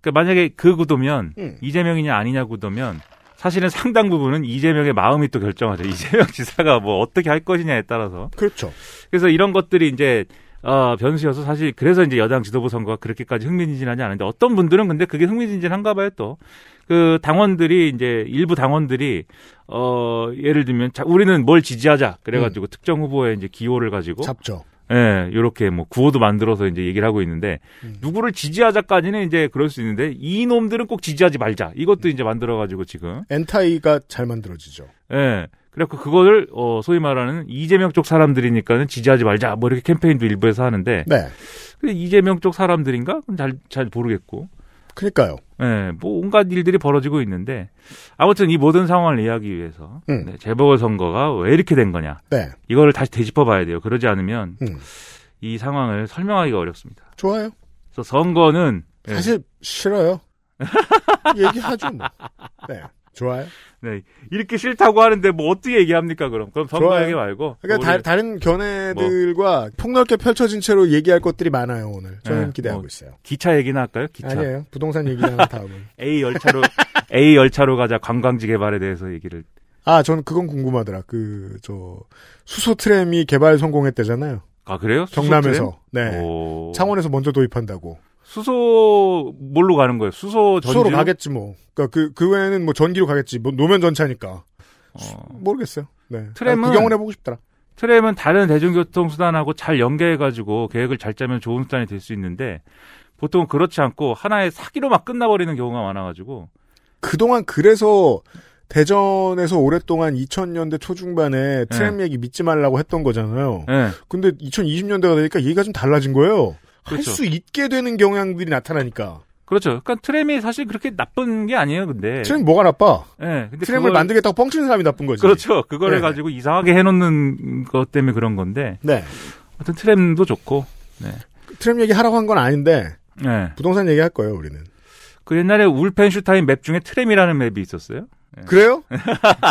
그 만약에 그 구도면 음. 이재명이냐 아니냐 구도면 사실은 상당 부분은 이재명의 마음이 또 결정하죠. 이재명 지사가 뭐 어떻게 할 것이냐에 따라서. 그렇죠. 그래서 이런 것들이 이제 어, 변수여서 사실 그래서 이제 여당 지도부 선거가 그렇게까지 흥미진진하지 않은데 어떤 분들은 근데 그게 흥미진진한가 봐요 또. 그 당원들이 이제 일부 당원들이 어 예를 들면 자, 우리는 뭘 지지하자 그래 가지고 특정 후보에 이제 기호를 가지고 잡죠. 예, 요렇게 뭐 구호도 만들어서 이제 얘기를 하고 있는데 음. 누구를 지지하자까지는 이제 그럴 수 있는데 이 놈들은 꼭 지지하지 말자 이것도 이제 만들어 가지고 지금 엔타이가 잘 만들어지죠. 예. 그래갖고 그거를 어 소위 말하는 이재명 쪽 사람들이니까는 지지하지 말자 뭐 이렇게 캠페인도 일부에서 하는데 네. 이재명 쪽 사람들인가 잘잘 모르겠고 그러니까요. 예, 뭐 온갖 일들이 벌어지고 있는데 아무튼 이 모든 상황을 이해하기 위해서 음. 네, 재보궐 선거가 왜 이렇게 된 거냐 네. 이거를 다시 되짚어 봐야 돼요. 그러지 않으면 음. 이 상황을 설명하기가 어렵습니다. 좋아요. 그래서 선거는 예, 사실 싫어요. 얘기하죠 뭐. 네. 좋아요. 네, 이렇게 싫다고 하는데 뭐 어떻게 얘기합니까 그럼? 그럼 선거 좋아요. 얘기 말고 그러니까 우리- 다, 른 견해들과 폭넓게 펼쳐진 채로 얘기할 것들이 많아요 오늘. 저는 네, 기대하고 뭐 있어요. 기차 얘기나 할까요? 기차. 아니에요. 부동산 얘기하는 다음은. A 열차로 A 열차로 가자 관광지 개발에 대해서 얘기를. 아, 저는 그건 궁금하더라. 그, 저, 수소 트램이 개발 성공했대잖아요. 아 그래요? 경남에서. 트램? 네. 오. 창원에서 먼저 도입한다고. 수소 뭘로 가는 거예요? 수소 전지. 수소로 가겠지 뭐. 그니까 그, 그 외에는 뭐 전기로 가겠지. 뭐 노면 전차니까. 어. 모르겠어요. 네. 트램은- 아, 구경을 해보고 싶더라. 트램은 다른 대중교통 수단하고 잘 연계해가지고 계획을 잘 짜면 좋은 수단이 될 수 있는데 보통은 그렇지 않고 하나의 사기로 막 끝나버리는 경우가 많아가지고 그동안 그래서 대전에서 오랫동안 2000년대 초중반에 트램 네. 얘기 믿지 말라고 했던 거잖아요. 네. 근데 2020년대가 되니까 얘기가 좀 달라진 거예요. 할 그렇죠. 수 있게 되는 경향들이 나타나니까. 그렇죠. 그러니까 트램이 사실 그렇게 나쁜 게 아니에요. 근데 트램 뭐가 나빠? 네, 근데 트램을 그걸- 만들겠다고 뻥치는 사람이 나쁜 거지. 그렇죠. 그거를 네. 가지고 이상하게 해놓는 것 때문에 그런 건데. 네. 하여튼 트램도 좋고. 네. 트램 얘기 하라고 한 건 아닌데 네. 부동산 얘기 할 거예요, 우리는. 그 옛날에 Wolfenstein map 중에 트램이라는 map이 있었어요. 네. 그래요?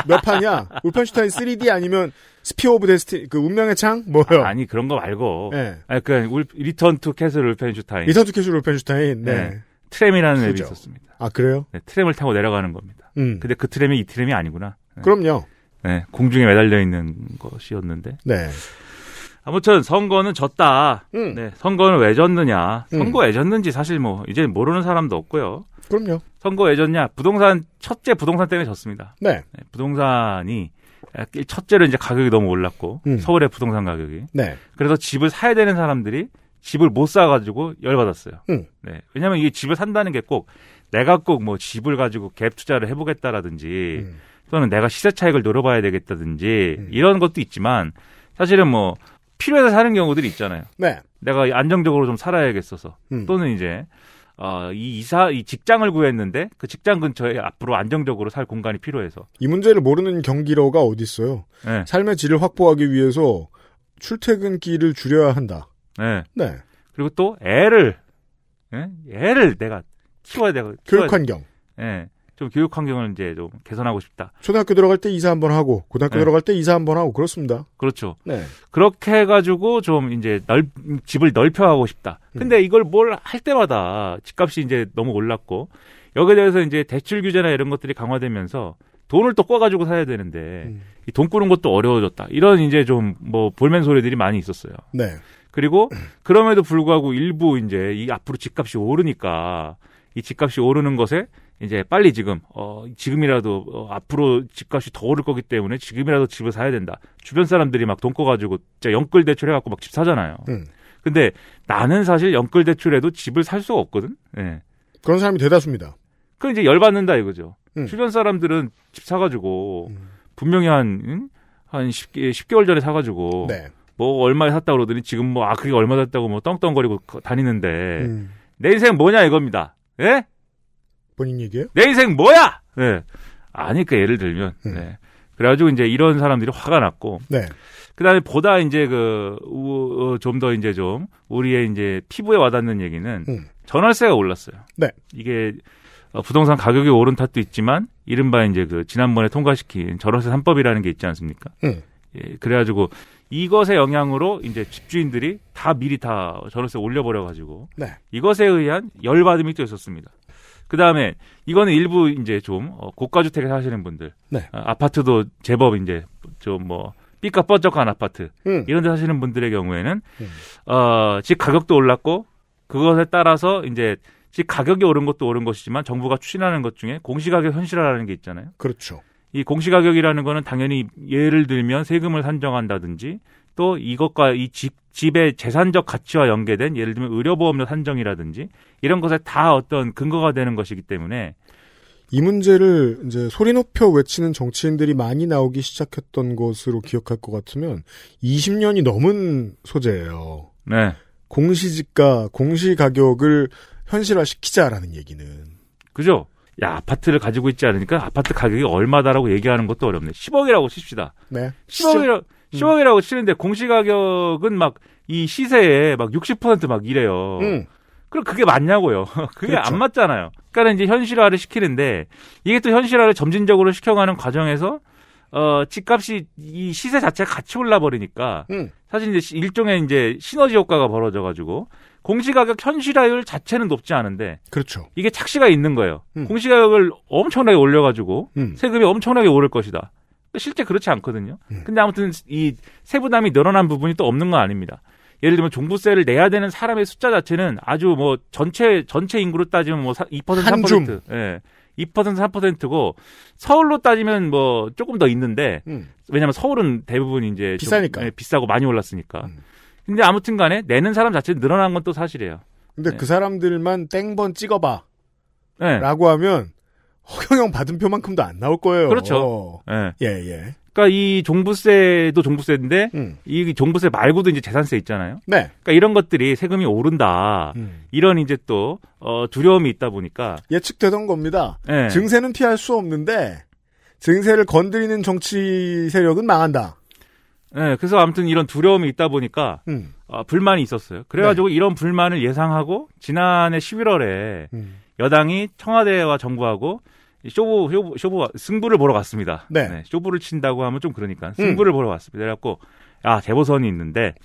몇 판이야? Wolfenstein 3D 아니면 Spear of Destiny 그 운명의 창 뭐요? 아 니 그런 거 말고. 네. 아니 그 울, Return to Castle Wolfenstein. Return to Castle Wolfenstein. 네. 네. 트램이라는 그죠. 있었습니다. 아 그래요? 네, 트램을 타고 내려가는 겁니다. 음. 근데 그 트램이 이 트램이 아니구나. 네. 그럼요. 네, 공중에 매달려 있는 것이었는데. 네. 아무튼 선거는 졌다. 음. 네, 선거는 왜 졌느냐? 음. 선거 왜 졌는지 사실 뭐 이제 모르는 사람도 없고요. 그럼요. 선거 왜 졌냐? 부동산 첫째 부동산 때문에 졌습니다. 네. 네, 부동산이 첫째로 이제 가격이 너무 올랐고 음. 서울의 부동산 가격이 네. 그래서 집을 사야 되는 사람들이 집을 못 사가지고 열받았어요. 음. 네, 왜냐하면 이게 집을 산다는 게 꼭 내가 꼭 뭐 집을 가지고 갭 투자를 해보겠다라든지 음. 또는 내가 시세 차익을 노려봐야 되겠다든지 이런 것도 있지만 사실은 뭐 필요해서 사는 경우들이 있잖아요. 네. 내가 안정적으로 좀 살아야겠어서 음. 또는 이제 어, 이 이사 이 직장을 구했는데 그 직장 근처에 앞으로 안정적으로 살 공간이 필요해서 이 문제를 모르는 경기러가 어디 있어요? 네. 삶의 질을 확보하기 위해서 출퇴근길을 줄여야 한다. 네. 네. 그리고 또 애를 예? 애를 내가 키워야 되고 교육 환경. 예. 좀 교육 환경을 이제 좀 개선하고 싶다. 초등학교 들어갈 때 이사 한번 하고 고등학교 네. 들어갈 때 이사 한번 하고 그렇습니다. 그렇죠. 네. 그렇게 해가지고 좀 이제 넓 집을 넓혀가고 싶다. 음. 근데 이걸 뭘 할 때마다 집값이 이제 너무 올랐고 여기에 대해서 이제 대출 규제나 이런 것들이 강화되면서 돈을 또 꿔가지고 사야 되는데 음. 이돈 꾸는 것도 어려워졌다. 이런 이제 좀 뭐 볼멘 소리들이 많이 있었어요. 네. 그리고 그럼에도 불구하고 일부 이제 이 앞으로 집값이 오르니까 이 집값이 오르는 것에 이제 빨리 지금 어 지금이라도 어, 앞으로 집값이 더 오를 거기 때문에 지금이라도 집을 사야 된다. 주변 사람들이 막 돈 꺼 가지고 진짜 연끌 대출 해 갖고 막 집 사잖아요. 음. 근데 나는 사실 연끌 대출해도 집을 살 수가 없거든. 예. 그런 사람이 대다수입니다. 그 이제 열받는다 이거죠. 음. 주변 사람들은 집 사가지고 분명히 한, 응? 한 10, 10개월 전에 사가지고 네. 뭐 얼마에 샀다 그러더니 지금 뭐 아 그게 얼마 됐다고 뭐 떵떵거리고 거- 다니는데 음. 내 인생 뭐냐 이겁니다. 예? 본인 얘기예요? 내 인생 뭐야? 네. 아니 그 예를 들면 음. 네. 그래가지고 이제 이런 사람들이 화가 났고 네. 그다음에 보다 이제 그좀더 이제 좀 우리의 이제 피부에 와닿는 얘기는 음. 전월세가 올랐어요. 네. 이게 어, 부동산 가격이 오른 탓도 있지만 이른바 이제 그 지난번에 통과시킨 전월세 3법이라는 게 있지 않습니까? 음. 예, 그래가지고 이것의 영향으로 이제 집주인들이 다 미리 다 전월세 올려버려가지고 네. 이것에 의한 열받음이 또 있었습니다. 그 다음에 이거는 일부 이제 좀 어, 고가 주택에 사시는 분들, 네. 아, 아파트도 제법 이제 좀뭐 삐까 뻔쩍한 아파트 음. 이런 데 사시는 분들의 경우에는 어, 집 가격도 올랐고 그것에 따라서 이제 집 가격이 오른 것도 오른 것이지만 정부가 추진하는 것 중에 공시가격 현실화라는 게 있잖아요. 그렇죠. 이 공시가격이라는 거는 당연히 예를 들면 세금을 산정한다든지 또 이것과 이 집, 집의 재산적 가치와 연계된 예를 들면 의료보험료 산정이라든지 이런 것에 다 어떤 근거가 되는 것이기 때문에 이 문제를 이제 소리 높여 외치는 정치인들이 많이 나오기 시작했던 것으로 기억할 것 같으면 20년이 넘은 소재예요. 네. 공시지가, 공시가격을 현실화시키자라는 얘기는. 그죠? 야, 아파트를 가지고 있지 않으니까 아파트 가격이 얼마다라고 얘기하는 것도 어렵네. 10억이라고 칩시다. 네. 10억이라, 10억이라고 치는데 공시 가격은 막 이 시세에 막 60%막 이래요. 음. 그럼 그게 맞냐고요. 그게 그렇죠. 안 맞잖아요. 그러니까 이제 현실화를 시키는데 이게 또 현실화를 점진적으로 시켜가는 과정에서 어 집값이 이 시세 자체가 같이 올라 버리니까 음. 사실 이제 일종의 이제 시너지 효과가 벌어져 가지고 공시가격 현실화율 자체는 높지 않은데 그렇죠. 이게 착시가 있는 거예요. 음. 공시가격을 엄청나게 올려가지고 음. 세금이 엄청나게 오를 것이다. 실제 그렇지 않거든요. 음. 근데 아무튼 이 세부담이 늘어난 부분이 또 없는 건 아닙니다. 예를 들면 종부세를 내야 되는 사람의 숫자 자체는 아주 뭐 전체 전체 인구로 따지면 뭐 2% 3%, 한 줌. 예. 2% 3%고 서울로 따지면 뭐 조금 더 있는데 음. 왜냐하면 서울은 대부분 이제 좀, 비싸니까. 예, 비싸고 많이 올랐으니까. 근데 아무튼간에 내는 사람 자체는 늘어난 건 또 사실이에요. 근데 네. 그 사람들만 땡번 찍어봐. 네. 라고 하면 허경영 받은 표만큼도 안 나올 거예요. 그렇죠. 예. 예, 예. 그러니까 이 종부세도 종부세인데 음. 이 종부세 말고도 이제 재산세 있잖아요. 네. 그러니까 이런 것들이 세금이 오른다. 음. 이런 이제 또 어, 두려움이 있다 보니까 예측되던 겁니다. 예. 증세는 피할 수 없는데 증세를 건드리는 정치 세력은 망한다. 예, 그래서 아무튼 이런 두려움이 있다 보니까 음. 어, 불만이 있었어요. 그래가지고 이런 불만을 예상하고 지난해 11월에 음. 여당이 청와대와 정부하고 이 쇼부, 쇼부, 쇼부, 승부를 보러 갔습니다. 네. 쇼부를 친다고 하면 좀 그러니까. 승부를 보러 갔습니다. 그래갖고, 야, 재보선이 있는데,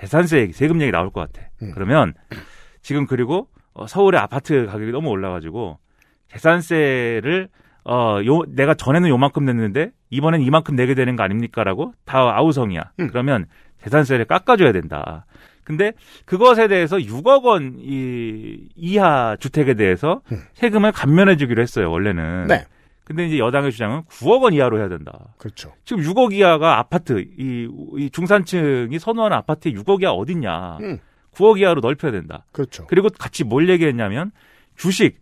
재산세 얘기, 세금 얘기 나올 것 같아. 음. 그러면, 지금 그리고, 어, 서울의 아파트 가격이 너무 올라가지고, 재산세를, 어, 요, 내가 전에는 요만큼 냈는데, 이번엔 이만큼 내게 되는 거 아닙니까? 라고 다 아우성이야. 음. 그러면 재산세를 깎아줘야 된다. 근데 그것에 대해서 6억 원 이, 이하 주택에 대해서 음. 세금을 감면해 주기로 했어요, 원래는. 네. 근데 이제 여당의 주장은 9억 원 이하로 해야 된다. 그렇죠. 지금 6억 이하가 아파트, 이, 이 중산층이 선호하는 아파트에 6억 이하 어딨냐. 음. 9억 이하로 넓혀야 된다. 그렇죠. 그리고 같이 뭘 얘기했냐면 주식,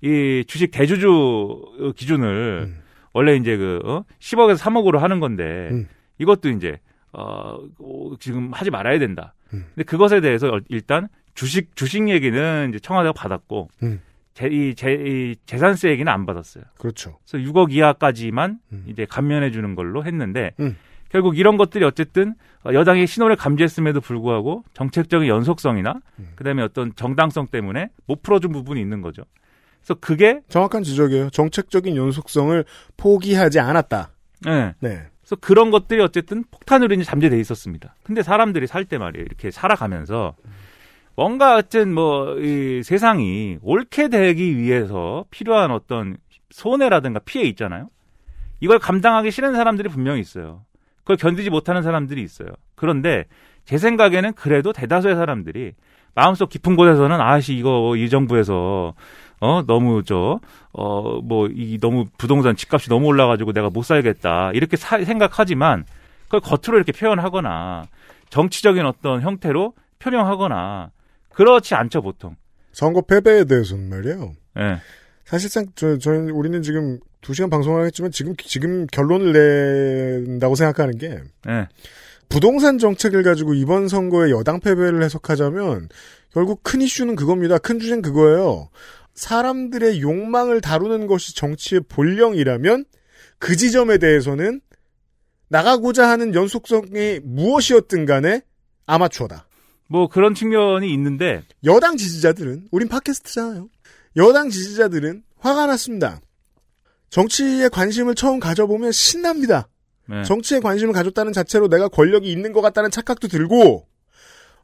이 주식 대주주 기준을 음. 원래 이제 그, 어? 10억에서 3억으로 하는 건데 음. 이것도 이제, 어, 어, 지금 하지 말아야 된다. 음. 근데 그것에 대해서 일단 주식, 주식 얘기는 이제 청와대가 받았고 음. 제, 이, 제, 이 재산세 얘기는 안 받았어요. 그렇죠. 그래서 6억 이하까지만 음. 이제 감면해 주는 걸로 했는데 음. 결국 이런 것들이 어쨌든 어, 여당의 신호를 감지했음에도 불구하고 정책적인 연속성이나 음. 그다음에 어떤 정당성 때문에 못 풀어준 부분이 있는 거죠. 그래서 그게 정확한 지적이에요. 정책적인 연속성을 포기하지 않았다. 예. 네. 그래서 그런 것들이 어쨌든 폭탄으로 이제 잠재돼 있었습니다. 근데 사람들이 살 때 말이에요. 이렇게 살아가면서 뭔가 하여튼 뭐이 세상이 옳게 되기 위해서 필요한 어떤 손해라든가 피해 있잖아요. 이걸 감당하기 싫은 사람들이 분명히 있어요. 그걸 견디지 못하는 사람들이 있어요. 그런데 제 생각에는 그래도 대다수의 사람들이 마음속 깊은 곳에서는 아씨 이거 이 정부에서 어 너무 저 어 뭐 이 너무 부동산 집값이 너무 올라가지고 내가 못 살겠다 이렇게 사- 생각하지만 그걸 겉으로 이렇게 표현하거나 정치적인 어떤 형태로 표명하거나 그렇지 않죠 보통. 선거 패배에 대해서는 말이에요. 예. 사실상 저, 저 우리는 지금 두 시간 방송을 하겠지만 지금 지금 결론을 낸다고 생각하는 게 예. 부동산 정책을 가지고 이번 선거의 여당 패배를 해석하자면 결국 큰 이슈는 그겁니다. 큰 주제는 그거예요. 사람들의 욕망을 다루는 것이 정치의 본령이라면 그 지점에 대해서는 나가고자 하는 연속성이 무엇이었든 간에 아마추어다. 뭐 그런 측면이 있는데 여당 지지자들은 우린 팟캐스트잖아요. 여당 지지자들은 화가 났습니다. 정치에 관심을 처음 가져보면 신납니다. 네. 정치에 관심을 가졌다는 자체로 내가 권력이 있는 것 같다는 착각도 들고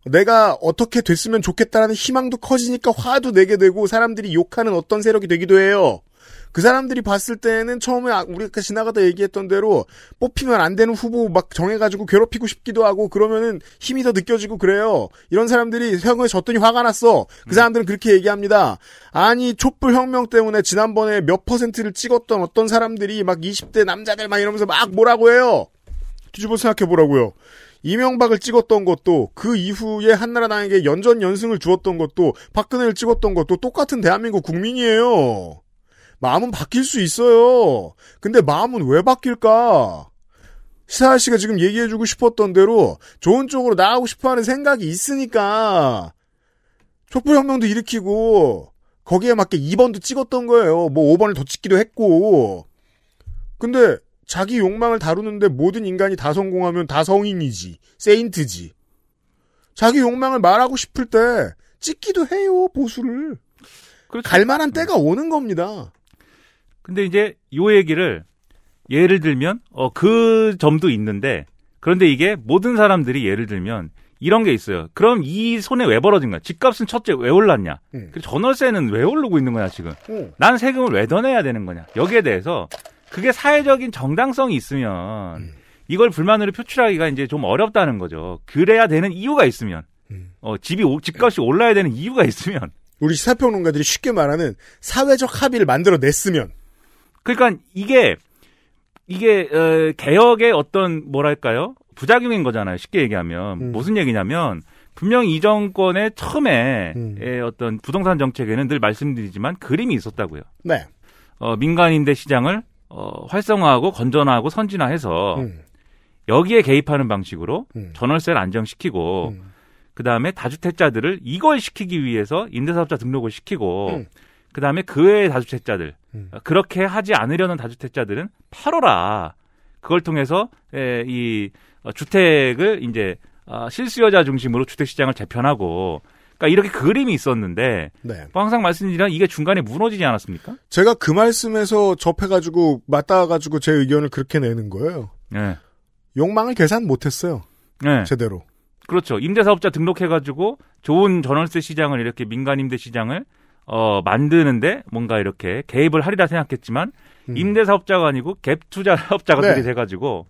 내가 어떻게 됐으면 좋겠다라는 희망도 커지니까 화도 내게 되고 사람들이 욕하는 어떤 세력이 되기도 해요. 그 사람들이 봤을 때는 처음에 아- 우리가 지나가다 얘기했던 대로 뽑히면 안 되는 후보 막 정해가지고 괴롭히고 싶기도 하고 그러면은 힘이 더 느껴지고 그래요. 이런 사람들이 선거에 졌더니 화가 났어. 그 사람들은 그렇게 얘기합니다. 아니 촛불 혁명 때문에 지난번에 몇 퍼센트를 찍었던 어떤 사람들이 막 20대 남자들 막 이러면서 막 뭐라고 해요. 뒤집어 생각해 보라고요. 이명박을 찍었던 것도 그 이후에 한나라당에게 연전 연승을 주었던 것도 박근혜를 찍었던 것도 똑같은 대한민국 국민이에요. 마음은 바뀔 수 있어요. 근데 마음은 왜 바뀔까? 시사할 씨가 지금 얘기해주고 싶었던 대로 좋은 쪽으로 나가고 싶어하는 생각이 있으니까 촛불혁명도 일으키고 거기에 맞게 2번도 찍었던 거예요. 뭐 5번을 더 찍기도 했고. 근데 자기 욕망을 다루는데 모든 인간이 다 성공하면 다 성인이지. 세인트지. 자기 욕망을 말하고 싶을 때 찍기도 해요, 보수를. 갈 만한 때가 오는 겁니다. 근데 이제 요 얘기를 예를 들면 어 그 점도 있는데 그런데 이게 모든 사람들이 예를 들면 이런 게 있어요. 그럼 이 손에 왜 벌어진 거야? 집값은 첫째 왜 올랐냐? 음. 그리고 전월세는 왜 오르고 있는 거냐 지금? 음. 난 세금을 왜 더 내야 되는 거냐? 여기에 대해서 그게 사회적인 정당성이 있으면 음. 이걸 불만으로 표출하기가 이제 좀 어렵다는 거죠. 그래야 되는 이유가 있으면 어 집이 오- 집값이 올라야 되는 이유가 있으면 우리 시사평론가들이 쉽게 말하는 사회적 합의를 만들어 냈으면 그러니까 이게 이게 어, 개혁의 어떤 뭐랄까요 부작용인 거잖아요. 쉽게 얘기하면 무슨 얘기냐면 분명 이 정권의 처음에 의 어떤 부동산 정책에는 늘 말씀드리지만 그림이 있었다고요. 네. 어, 민간임대 시장을 어, 활성화하고 건전하고 선진화해서 여기에 개입하는 방식으로 전월세를 안정시키고 그 다음에 다주택자들을 이걸 시키기 위해서 임대사업자 등록을 시키고 음. 그 다음에 그 외의 다주택자들 어, 그렇게 하지 않으려는 다주택자들은 팔어라. 그걸 통해서 에, 이 어, 주택을 이제 아, 실수요자 중심으로 주택 시장을 재편하고 그러니까 이렇게 그림이 있었는데 네. 뭐 항상 말씀드리지만 이게 중간에 무너지지 않았습니까? 제가 그 말씀에서 접해가지고 맞닿아가지고 제 의견을 그렇게 내는 거예요. 네. 욕망을 계산 못했어요. 네. 제대로. 그렇죠. 임대사업자 등록해가지고 좋은 전월세 시장을 이렇게 민간 임대 시장을 어 만드는데 뭔가 이렇게 개입을 하리라 생각했지만 임대사업자가 아니고 갭 투자업자가 네. 돼가지고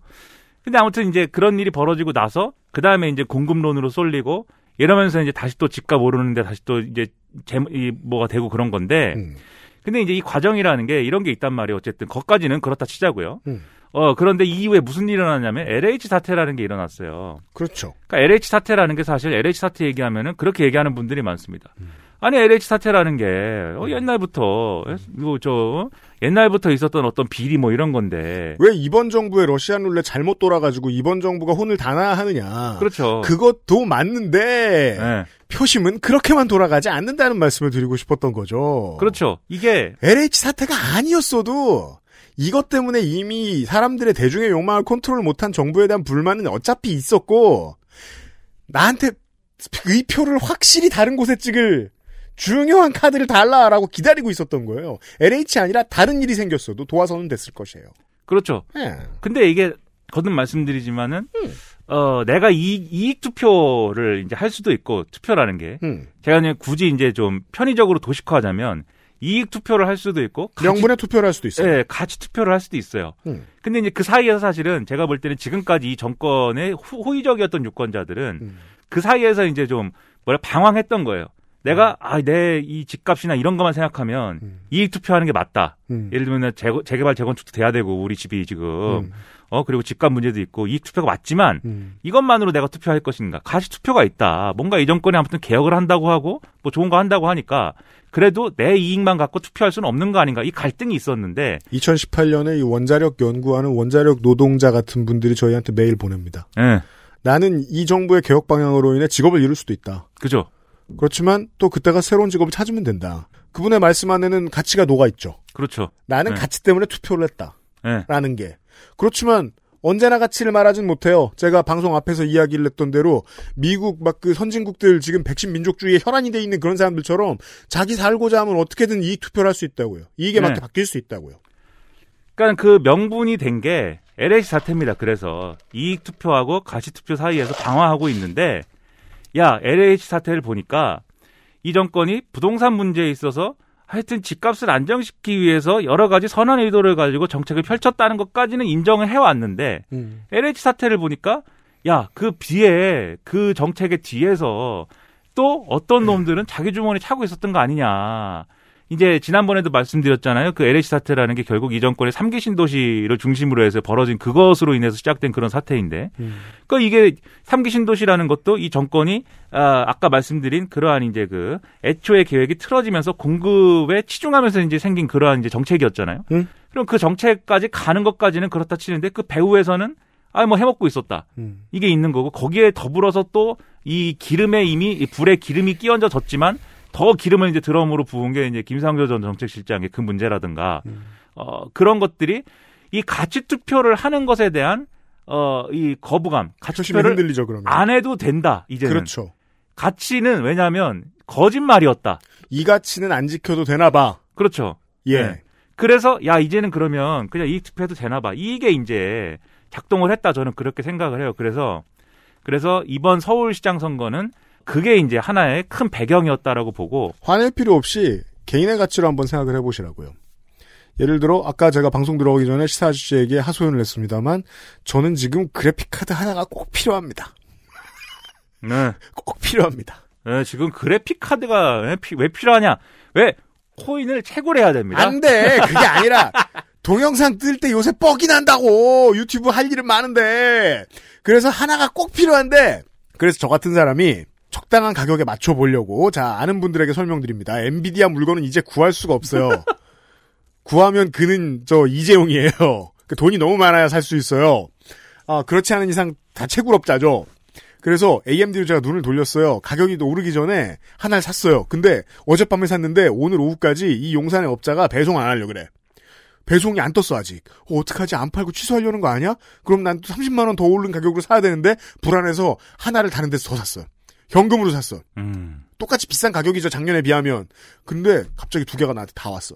근데 아무튼 이제 그런 일이 벌어지고 나서 그 다음에 이제 공급론으로 쏠리고 이러면서 이제 다시 또 집값 오르는데 다시 또 이제 제, 이 뭐가 되고 그런 건데 음. 근데 이제 이 과정이라는 게 이런 게 있단 말이에요. 어쨌든 거기까지는 그렇다 치자고요. 음. 어 그런데 이후에 무슨 일이 일어났냐면 LH 사태라는 게 일어났어요. 그렇죠. 그러니까 LH 사태라는 게 사실 LH 사태 얘기하면은 그렇게 얘기하는 분들이 많습니다. 아니 LH 사태라는 게 어, 옛날부터 뭐저 옛날부터 있었던 어떤 비리 뭐 이런 건데 왜 이번 정부의 러시안 룰렛 잘못 돌아가지고 이번 정부가 혼을 다나 하느냐. 그렇죠. 그것도 맞는데 네. 표심은 그렇게만 돌아가지 않는다는 말씀을 드리고 싶었던 거죠. 그렇죠. 이게 LH 사태가 아니었어도 이것 때문에 이미 사람들의 대중의 욕망을 컨트롤 못한 정부에 대한 불만은 어차피 있었고 나한테 의표를 확실히 다른 곳에 찍을 중요한 카드를 달라라고 기다리고 있었던 거예요. LH 아니라 다른 일이 생겼어도 도와서는 됐을 것이에요. 그렇죠. 예. 근데 이게 거듭 말씀드리지만은 어 내가 이익, 이익 투표를 이제 할 수도 있고 투표라는 게 음. 제가 그냥 굳이 이제 좀 편의적으로 도식화하자면 이익 투표를 할 수도 있고 가치- 명분의 투표를 할 수도 있어요. 예, 가치 투표를 할 수도 있어요. 음. 근데 이제 그 사이에서 사실은 제가 볼 때는 지금까지 이 정권의 호, 호의적이었던 유권자들은 음. 그 사이에서 이제 좀 뭐라 방황했던 거예요. 내가 아 내 이 집값이나 이런 것만 생각하면 이익 투표하는 게 맞다. 음. 예를 들면 재, 재개발 재건축도 돼야 되고 우리 집이 지금 음. 어 그리고 집값 문제도 있고 이익 투표가 맞지만 음. 이것만으로 내가 투표할 것인가 가치 투표가 있다. 뭔가 이 정권이 아무튼 개혁을 한다고 하고 뭐 좋은 거 한다고 하니까 그래도 내 이익만 갖고 투표할 수는 없는 거 아닌가 이 갈등이 있었는데 2018년에 이 원자력 연구하는 원자력 노동자 같은 분들이 저희한테 메일 보냅니다. 예. 나는 이 정부의 개혁 방향으로 인해 직업을 잃을 수도 있다. 그죠? 그렇지만 또 그때가 새로운 직업을 찾으면 된다. 그분의 말씀 안에는 가치가 녹아 있죠. 그렇죠. 나는 네. 가치 때문에 투표를 했다. 예. 라는 게. 그렇지만 언제나 가치를 말하진 못해요. 제가 방송 앞에서 이야기를 했던 대로 미국 막 그 선진국들 지금 백신 민족주의에 혈안이 돼 있는 그런 사람들처럼 자기 살고자 하면 어떻게든 이익 투표를 할 수 있다고요. 이익에 네. 맞게 바뀔 수 있다고요. 그러니까 그 명분이 된 게 LH 사태입니다. 그래서 이익 투표하고 가치 투표 사이에서 방황하고 있는데 야 LH 사태를 보니까 이 정권이 부동산 문제에 있어서 하여튼 집값을 안정시키기 위해서 여러 가지 선한 의도를 가지고 정책을 펼쳤다는 것까지는 인정을 해왔는데 음. LH 사태를 보니까 야 그 뒤에 그 정책의 뒤에서 또 어떤 놈들은 자기 주머니 차고 있었던 거 아니냐. 이제 지난번에도 말씀드렸잖아요. 그 LH 사태라는 게 결국 이 정권의 삼기 신도시를 중심으로 해서 벌어진 그것으로 인해서 시작된 그런 사태인데, 음. 그 이게 삼기 신도시라는 것도 이 정권이 아, 아까 말씀드린 그러한 이제 그 애초에 계획이 틀어지면서 공급에 치중하면서 이제 생긴 그러한 이제 정책이었잖아요. 음. 그럼 그 정책까지 가는 것까지는 그렇다 치는데 그 배후에서는 아 뭐 해먹고 있었다. 음. 이게 있는 거고 거기에 더불어서 또 이 기름에 이미 이 불에 기름이 끼얹어 졌지만 더 기름을 이제 드럼으로 부은 게 이제 김상조 전 정책실장의 그 문제라든가 어 그런 것들이 이 가치 투표를 하는 것에 대한 어 이 거부감 가치 투표를 흔들리죠 그러면. 안 해도 된다 이제는 그렇죠. 가치는 왜냐하면 거짓말이었다 이 가치는 안 지켜도 되나 봐. 그렇죠 예. 네. 그래서 야 이제는 그러면 그냥 이 투표해도 되나 봐 이게 이제 작동을 했다 저는 그렇게 생각을 해요 그래서 그래서 이번 서울시장 선거는 그게 이제 하나의 큰 배경이었다라고 보고 화낼 필요 없이 개인의 가치로 한번 생각을 해보시라고요. 예를 들어 아까 제가 방송 들어오기 전에 시사 아저씨에게 하소연을 했습니다만 저는 지금 그래픽 카드 하나가 꼭 필요합니다. 네. 꼭 필요합니다. 네, 지금 그래픽 카드가 왜, 피- 왜 필요하냐 왜 코인을 채굴해야 됩니다 안 돼. 그게 아니라 동영상 뜰 때 요새 뻑이 난다고 유튜브 할 일은 많은데 그래서 하나가 꼭 필요한데 그래서 저 같은 사람이 적당한 가격에 맞춰 보려고 자 아는 분들에게 설명드립니다. 엔비디아 물건은 이제 구할 수가 없어요. 구하면 그는 저 이재용이에요. 그 돈이 너무 많아야 살 수 있어요. 아 그렇지 않은 이상 다 채굴업자죠. 그래서 AMD로 제가 눈을 돌렸어요. 가격이 오르기 전에 하나를 샀어요. 근데 어젯밤에 샀는데 오늘 오후까지 이 용산의 업자가 배송 안 하려 그래. 배송이 안 떴어 아직. 어, 어떡하지 안 팔고 취소하려는 거 아니야? 그럼 난 또 30만 원 더 오른 가격으로 사야 되는데 불안해서 하나를 다른 데서 더 샀어. 현금으로 샀어. 음. 똑같이 비싼 가격이죠 작년에 비하면. 근데 갑자기 두 개가 나한테 다 왔어.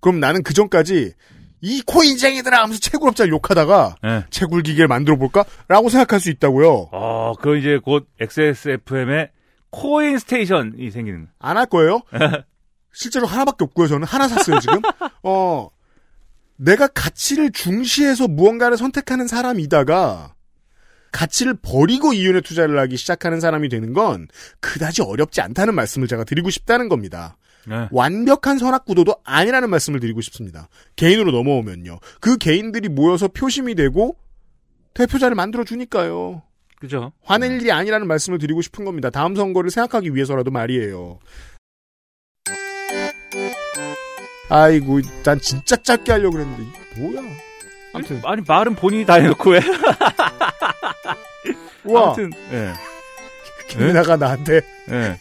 그럼 나는 그 전까지 이 코인쟁이들아 하면서 채굴업자를 욕하다가 네. 채굴 기계를 만들어 볼까? 라고 생각할 수 있다고요. 어, 그 이제 곧 XSFM의 코인 스테이션이 생기는. 안 할 거예요? 실제로 하나밖에 없고요. 저는 하나 샀어요, 지금. 어, 내가 가치를 중시해서 무언가를 선택하는 사람이다가 가치를 버리고 이윤에 투자를 하기 시작하는 사람이 되는 건 그다지 어렵지 않다는 말씀을 제가 드리고 싶다는 겁니다. 네. 완벽한 선악 구도도 아니라는 말씀을 드리고 싶습니다. 개인으로 넘어오면요. 그 개인들이 모여서 표심이 되고 대표자를 만들어 주니까요. 그죠? 화낼 일이 아니라는 말씀을 드리고 싶은 겁니다. 다음 선거를 생각하기 위해서라도 말이에요. 아이고, 난 진짜 짧게 하려고 그랬는데, 뭐야. 아무튼, 아니, 말은 본인이 다 해놓고 왜? 우와. 아무튼, 예. 김민아가 나한테 예.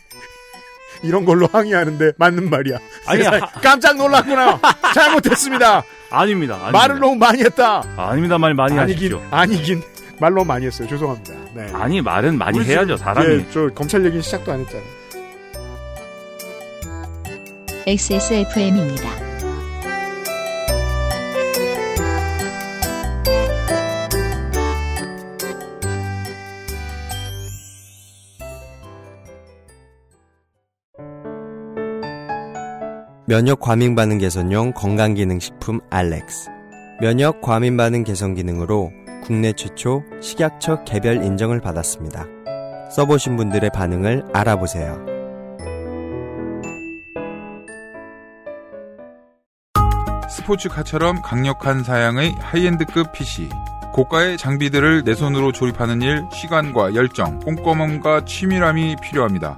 이런 걸로 항의하는데 맞는 말이야. 아니, 깜짝 놀랐구나. 잘못했습니다. 아닙니다. 아닙니다. 말을 너무 많이 했다. 아닙니다. 말 많이 아니긴, 하십시오. 아니긴. 말 너무 많이 했어요. 죄송합니다. 네. 아니, 말은 많이 해야죠, 사람이. 예, 저 검찰 얘기는 시작도 안 했잖아요. XSFM입니다. 면역 과민 반응 개선용 건강 기능 식품 알렉스. 면역 과민 반응 개선 기능으로 국내 최초 식약처 개별 인정을 받았습니다. 써보신 분들의 반응을 알아보세요. 스포츠카처럼 강력한 사양의 하이엔드급 PC. 고가의 장비들을 내 손으로 조립하는 일, 시간과 열정, 꼼꼼함과 치밀함이 필요합니다.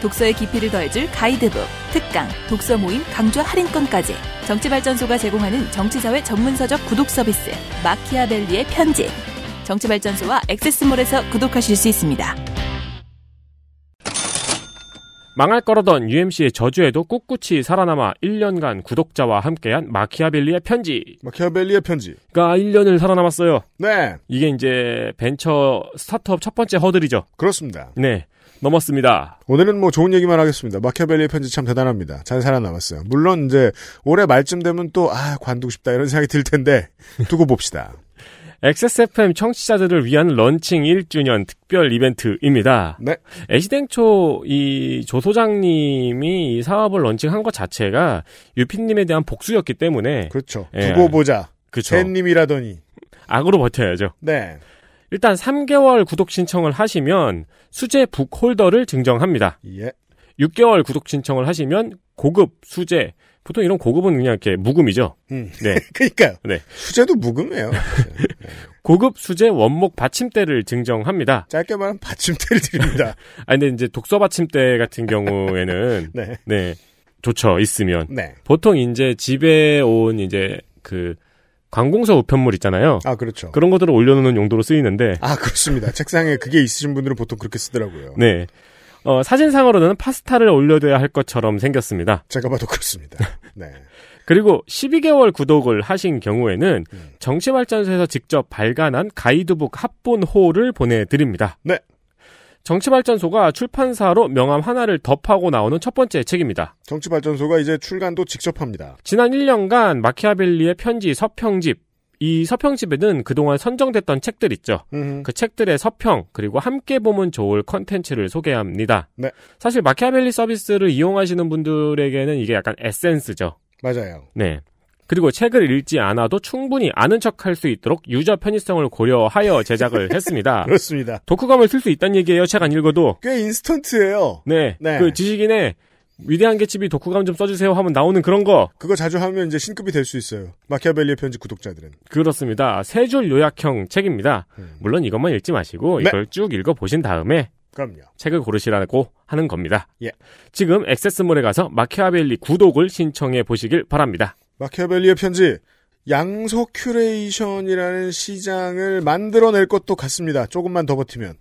독서의 깊이를 더해줄 가이드북, 특강, 독서 모임, 강좌 할인권까지. 정치발전소가 제공하는 정치사회 전문서적 구독 서비스 마키아벨리의 편지. 정치발전소와 액세스몰에서 구독하실 수 있습니다. 망할 거라던 UMC의 저주에도 꿋꿋이 살아남아 1년간 구독자와 함께한 마키아벨리의 편지. 마키아벨리의 편지 가 1년을 살아남았어요. 네. 이게 이제 벤처 스타트업 첫 번째 허들이죠. 그렇습니다. 네. 넘었습니다. 오늘은 뭐 좋은 얘기만 하겠습니다. 마키아벨리의 편지 참 대단합니다. 잘 살아남았어요. 물론 이제 올해 말쯤 되면 또 아 관두고 싶다 이런 생각이 들 텐데 두고 봅시다. XSFM 청취자들을 위한 런칭 1주년 특별 이벤트입니다. 네. 애시댕초 이 조 소장님이 이 사업을 런칭한 것 자체가 유피님에 대한 복수였기 때문에 그렇죠. 예. 두고 보자. 그쵸. 팬님이라더니 악으로 버텨야죠. 네. 일단 3개월 구독 신청을 하시면 수제 book holder를 증정합니다. 예. 6개월 구독 신청을 하시면 고급 수제 보통 이런 고급은 그냥 이렇게 묵음이죠. 음. 네. 그러니까요. 네. 수제도 묵음해요. 고급 수제 원목 받침대를 증정합니다. 짧게 말하면 받침대를 드립니다. 아 근데 이제 독서 받침대 같은 경우에는 네. 좋죠. 있으면. 네. 보통 이제 집에 온 이제 그 관공서 우편물 있잖아요. 아, 그렇죠. 그런 것들을 올려놓는 용도로 쓰이는데. 아, 그렇습니다. 책상에 그게 있으신 분들은 보통 그렇게 쓰더라고요. 네. 어, 사진상으로는 파스타를 올려둬야 할 것처럼 생겼습니다. 제가 봐도 그렇습니다. 네. 그리고 12개월 구독을 하신 경우에는 음. 정치발전소에서 직접 발간한 가이드북 합본호를 보내드립니다. 네. 정치발전소가 출판사로 명함 하나를 덮하고 나오는 첫 번째 책입니다. 정치발전소가 이제 출간도 직접 합니다. 지난 1년간 마키아벨리의 편지 서평집 이 서평집에는 그동안 선정됐던 책들 있죠. 음흠. 그 책들의 서평 그리고 함께 보면 좋을 컨텐츠를 소개합니다. 네. 사실 마키아벨리 서비스를 이용하시는 분들에게는 이게 약간 에센스죠. 맞아요. 네. 그리고 책을 읽지 않아도 충분히 아는 척할 수 있도록 유저 편의성을 고려하여 제작을 했습니다. 그렇습니다. 독후감을 쓸 수 있다는 얘기예요. 책 안 읽어도. 꽤 인스턴트예요. 네. 네. 그 지식인의 위대한 개집이 독후감 좀 써주세요 하면 나오는 그런 거. 그거 자주 하면 이제 신급이 될 수 있어요. 마키아벨리의 편지 구독자들은. 그렇습니다. 세 줄 요약형 책입니다. 물론 이것만 읽지 마시고 음. 네. 이걸 쭉 읽어보신 다음에 그럼요. 책을 고르시라고 하는 겁니다. 예. 지금 액세스몰에 가서 마키아벨리 구독을 신청해 보시길 바랍니다. 마키아벨리의 편지 양서 curation이라는 시장을 만들어낼 것도 같습니다. 조금만 더 버티면.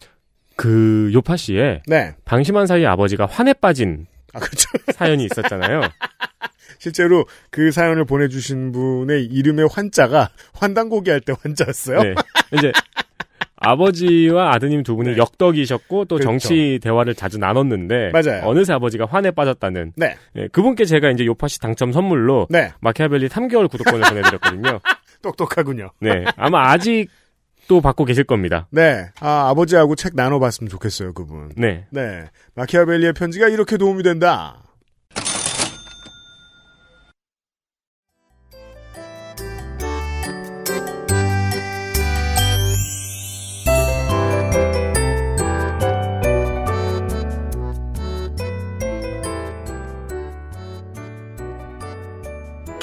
그 요파 씨의 네. 방심한 사이 아버지가 환에 빠진 아, 그렇죠. 사연이 있었잖아요. 실제로 그 사연을 보내주신 분의 이름의 환자가 환단고기 할 때 환자였어요. 네. 이제 아버지와 아드님 두 분이 역덕이셨고 또 네. 그렇죠. 정치 대화를 자주 나눴는데 맞아요. 어느새 아버지가 환에 빠졌다는 네. 예, 그분께 제가 이제 요파 씨 당첨 선물로 네. 마키아벨리 3개월 구독권을 보내드렸거든요. 똑똑하군요. 네, 아마 아직도 받고 계실 겁니다. 네. 아, 아버지하고 책 나눠봤으면 좋겠어요, 그분. 네. 네. 마키아벨리의 편지가 이렇게 도움이 된다.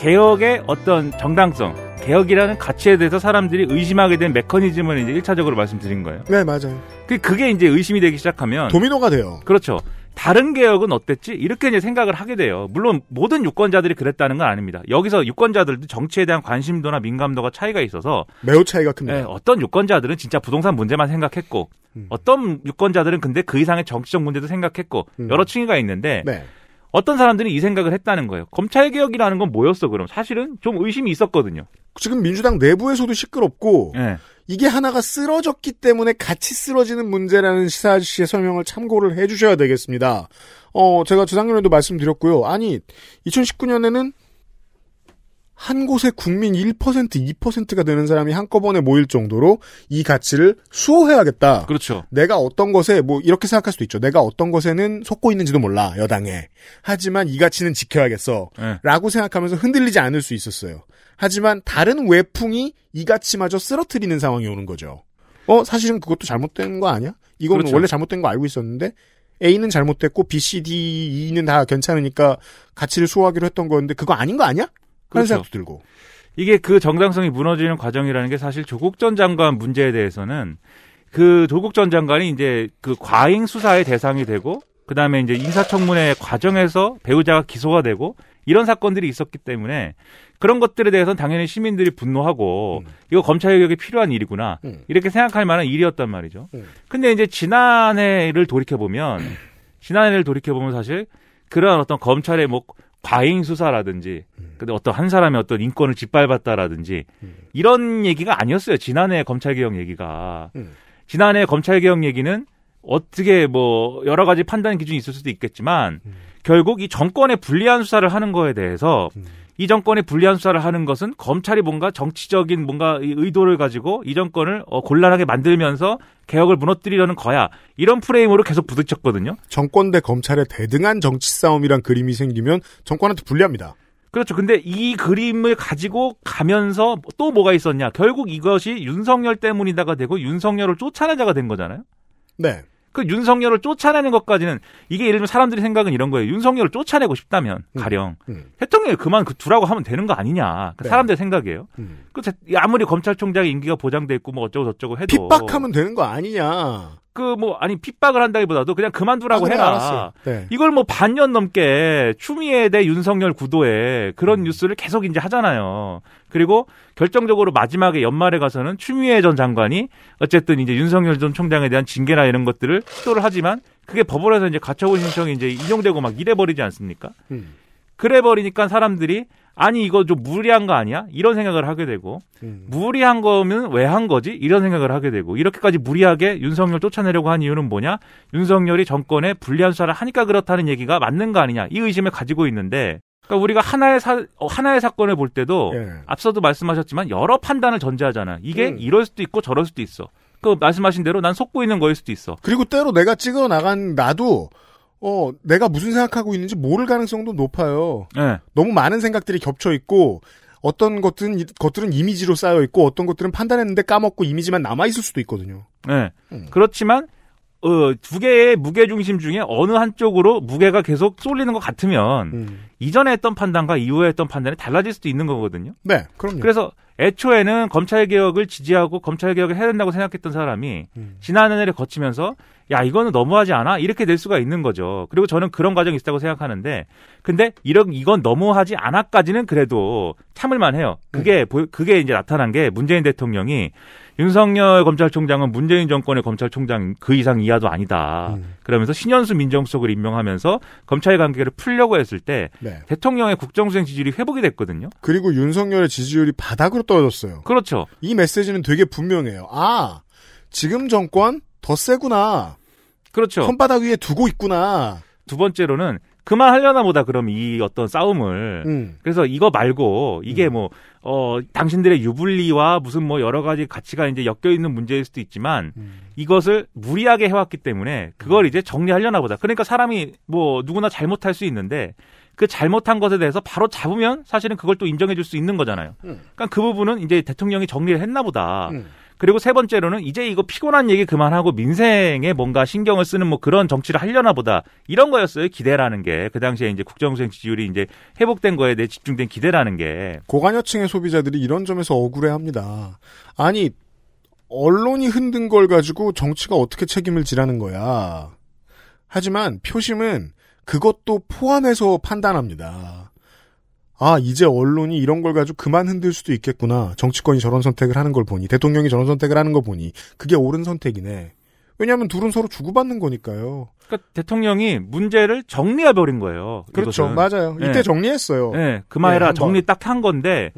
개혁의 어떤 정당성, 개혁이라는 가치에 대해서 사람들이 의심하게 된 메커니즘을 이제 1차적으로 말씀드린 거예요. 네, 맞아요. 그- 그게 이제 의심이 되기 시작하면 도미노가 돼요. 그렇죠. 다른 개혁은 어땠지? 이렇게 이제 생각을 하게 돼요. 물론 모든 유권자들이 그랬다는 건 아닙니다. 여기서 유권자들도 정치에 대한 관심도나 민감도가 차이가 있어서 매우 차이가 큽니다. 네, 어떤 유권자들은 진짜 부동산 문제만 생각했고 음. 어떤 유권자들은 근데 그 이상의 정치적 문제도 생각했고 음. 여러 층위가 있는데 네. 어떤 사람들이 이 생각을 했다는 거예요. 검찰 개혁이라는 건 뭐였어? 그럼 사실은 좀 의심이 있었거든요. 지금 민주당 내부에서도 시끄럽고 네. 이게 하나가 쓰러졌기 때문에 같이 쓰러지는 문제라는 시사 아저씨의 설명을 참고를 해주셔야 되겠습니다. 어, 제가 저작년에도 말씀드렸고요. 아니, 2019년에는 한 곳에 국민 1%, 2%가 되는 사람이 한꺼번에 모일 정도로 이 가치를 수호해야겠다. 그렇죠. 내가 어떤 것에 뭐 이렇게 생각할 수도 있죠. 내가 어떤 것에는 속고 있는지도 몰라 여당에. 하지만 이 가치는 지켜야겠어. 네. 라고 생각하면서 흔들리지 않을 수 있었어요. 하지만 다른 외풍이 이 가치마저 쓰러뜨리는 상황이 오는 거죠. 어 사실은 그것도 잘못된 거 아니야? 이거는 그렇죠. 원래 잘못된 거 알고 있었는데 A는 잘못됐고 B, C, D, E는 다 괜찮으니까 가치를 수호하기로 했던 거였는데 그거 아닌 거 아니야? 하는 그렇죠. 생각도 들고. 이게 그 정당성이 무너지는 과정이라는 게 사실 조국 전 장관 문제에 대해서는 그 조국 전 장관이 이제 그 과잉 수사의 대상이 되고 그다음에 이제 인사청문회 과정에서 배우자가 기소가 되고 이런 사건들이 있었기 때문에 그런 것들에 대해서는 당연히 시민들이 분노하고 이거 검찰 개혁이 필요한 일이구나 음. 이렇게 생각할 만한 일이었단 말이죠. 음. 근데 이제 지난해를 돌이켜 보면 지난해를 돌이켜 보면 사실 그러한 어떤 검찰의 뭐 과잉 수사라든지 근데 어떤 한 사람의 어떤 인권을 짓밟았다라든지 이런 얘기가 아니었어요. 지난해 검찰 개혁 얘기가. 지난해 검찰 개혁 얘기는 어떻게 뭐 여러 가지 판단 기준이 있을 수도 있겠지만 결국 이 정권의 불리한 수사를 하는 거에 대해서 이 정권의 불리한 수사를 하는 것은 검찰이 뭔가 정치적인 뭔가 이 의도를 가지고 이 정권을 어, 곤란하게 만들면서 개혁을 무너뜨리려는 거야. 이런 프레임으로 계속 부딪혔거든요. 정권 대 검찰의 대등한 정치 싸움이란 그림이 생기면 정권한테 불리합니다. 그렇죠. 근데 이 그림을 가지고 가면서 또 뭐가 있었냐? 결국 이것이 윤석열 때문이다가 되고 윤석열을 쫓아내자가 된 거잖아요. 네. 그 윤석열을 쫓아내는 것까지는 이게 예를 들면 사람들이 생각은 이런 거예요. 윤석열을 쫓아내고 싶다면 가령 대통령이 그만 그 두라고 하면 되는 거 아니냐. 그 네. 사람들의 생각이에요. 그 대- 아무리 검찰총장의 임기가 보장돼 있고 뭐 어쩌고 저쩌고 해도 핍박하면 되는 거 아니냐. 그 뭐 아니 핍박을 한다기보다도 그냥 그만두라고 해라. 네. 이걸 뭐 반년 넘게 추미애 대 윤석열 구도에 그런 음. 뉴스를 계속 이제 하잖아요. 그리고 결정적으로 마지막에 연말에 가서는 추미애 전 장관이 어쨌든 이제 윤석열 전 총장에 대한 징계나 이런 것들을 시도를 하지만 그게 법원에서 이제 가처분 신청이 이제 인용되고 막 이래 버리지 않습니까? 음. 그래 버리니까 사람들이 아니 이거 좀 무리한 거 아니야? 이런 생각을 하게 되고 음. 무리한 거면 왜 한 거지? 이런 생각을 하게 되고 이렇게까지 무리하게 윤석열 쫓아내려고 한 이유는 뭐냐? 윤석열이 정권에 불리한 수사를 하니까 그렇다는 얘기가 맞는 거 아니냐? 이 의심을 가지고 있는데 그러니까 우리가 하나의 사 어, 하나의 사건을 볼 때도 예. 앞서도 말씀하셨지만 여러 판단을 전제하잖아. 이게 음. 이럴 수도 있고 저럴 수도 있어. 그 말씀하신 대로 난 속고 있는 거일 수도 있어. 그리고 때로 내가 찍어 나간 나도 어 내가 무슨 생각하고 있는지 모를 가능성도 높아요. 네. 너무 많은 생각들이 겹쳐 있고 어떤 것들은 것들은 이미지로 쌓여 있고 어떤 것들은 판단했는데 까먹고 이미지만 남아 있을 수도 있거든요. 네. 음. 그렇지만 어, 두 개의 무게 중심 중에 어느 한쪽으로 무게가 계속 쏠리는 것 같으면 음. 이전에 했던 판단과 이후에 했던 판단이 달라질 수도 있는 거거든요. 네, 그럼요. 그래서 애초에는 검찰 개혁을 지지하고 검찰 개혁을 해야 된다고 생각했던 사람이 음. 지난해를 거치면서 야 이거는 너무하지 않아 이렇게 될 수가 있는 거죠. 그리고 저는 그런 과정이 있다고 생각하는데 근데 이런 이건 너무하지 않아까지는 그래도 참을만 해요. 그게 음. 보- 그게 이제 나타난 게 문재인 대통령이 윤석열 검찰총장은 문재인 정권의 검찰총장 그 이상 이하도 아니다. 음. 그러면서 신현수 민정수석을 임명하면서 검찰 관계를 풀려고 했을 때 네. 대통령의 국정수행 지지율이 회복이 됐거든요. 그리고 윤석열의 지지율이 바닥으로 떨어졌어요. 그렇죠. 이 메시지는 되게 분명해요. 아, 지금 정권 더 세구나. 그렇죠. 손바닥 위에 두고 있구나. 두 번째로는 그만 하려나 보다 그럼 이 어떤 싸움을 음. 그래서 이거 말고 이게 뭐어 당신들의 유불리와 무슨 뭐 여러 가지 가치가 이제 엮여 있는 문제일 수도 있지만 음. 이것을 무리하게 해왔기 때문에 그걸 이제 정리하려나 보다. 그러니까 사람이 뭐 누구나 잘못할 수 있는데 그 잘못한 것에 대해서 바로 잡으면 사실은 그걸 또 인정해 줄 수 있는 거잖아요. 음. 그러니까 그 부분은 이제 대통령이 정리를 했나 보다. 음. 그리고 세 번째로는 이제 이거 피곤한 얘기 그만하고 민생에 뭔가 신경을 쓰는 뭐 그런 정치를 하려나 보다. 이런 거였어요. 기대라는 게. 그 당시에 이제 국정수행 지지율이 이제 회복된 거에 대해 집중된 기대라는 게. 고관여층의 소비자들이 이런 점에서 억울해합니다. 아니 언론이 흔든 걸 가지고 정치가 어떻게 책임을 지라는 거야. 하지만 표심은 그것도 포함해서 판단합니다. 아, 이제 언론이 이런 걸 가지고 그만 흔들 수도 있겠구나. 정치권이 저런 선택을 하는 걸 보니, 대통령이 저런 선택을 하는 거 보니, 그게 옳은 선택이네. 왜냐하면 둘은 서로 주고받는 거니까요. 그러니까 대통령이 문제를 정리해 버린 거예요. 그렇죠. 이것은. 맞아요. 이때 네. 정리했어요. 네, 그만해라. 네. 정리 딱 한 건데.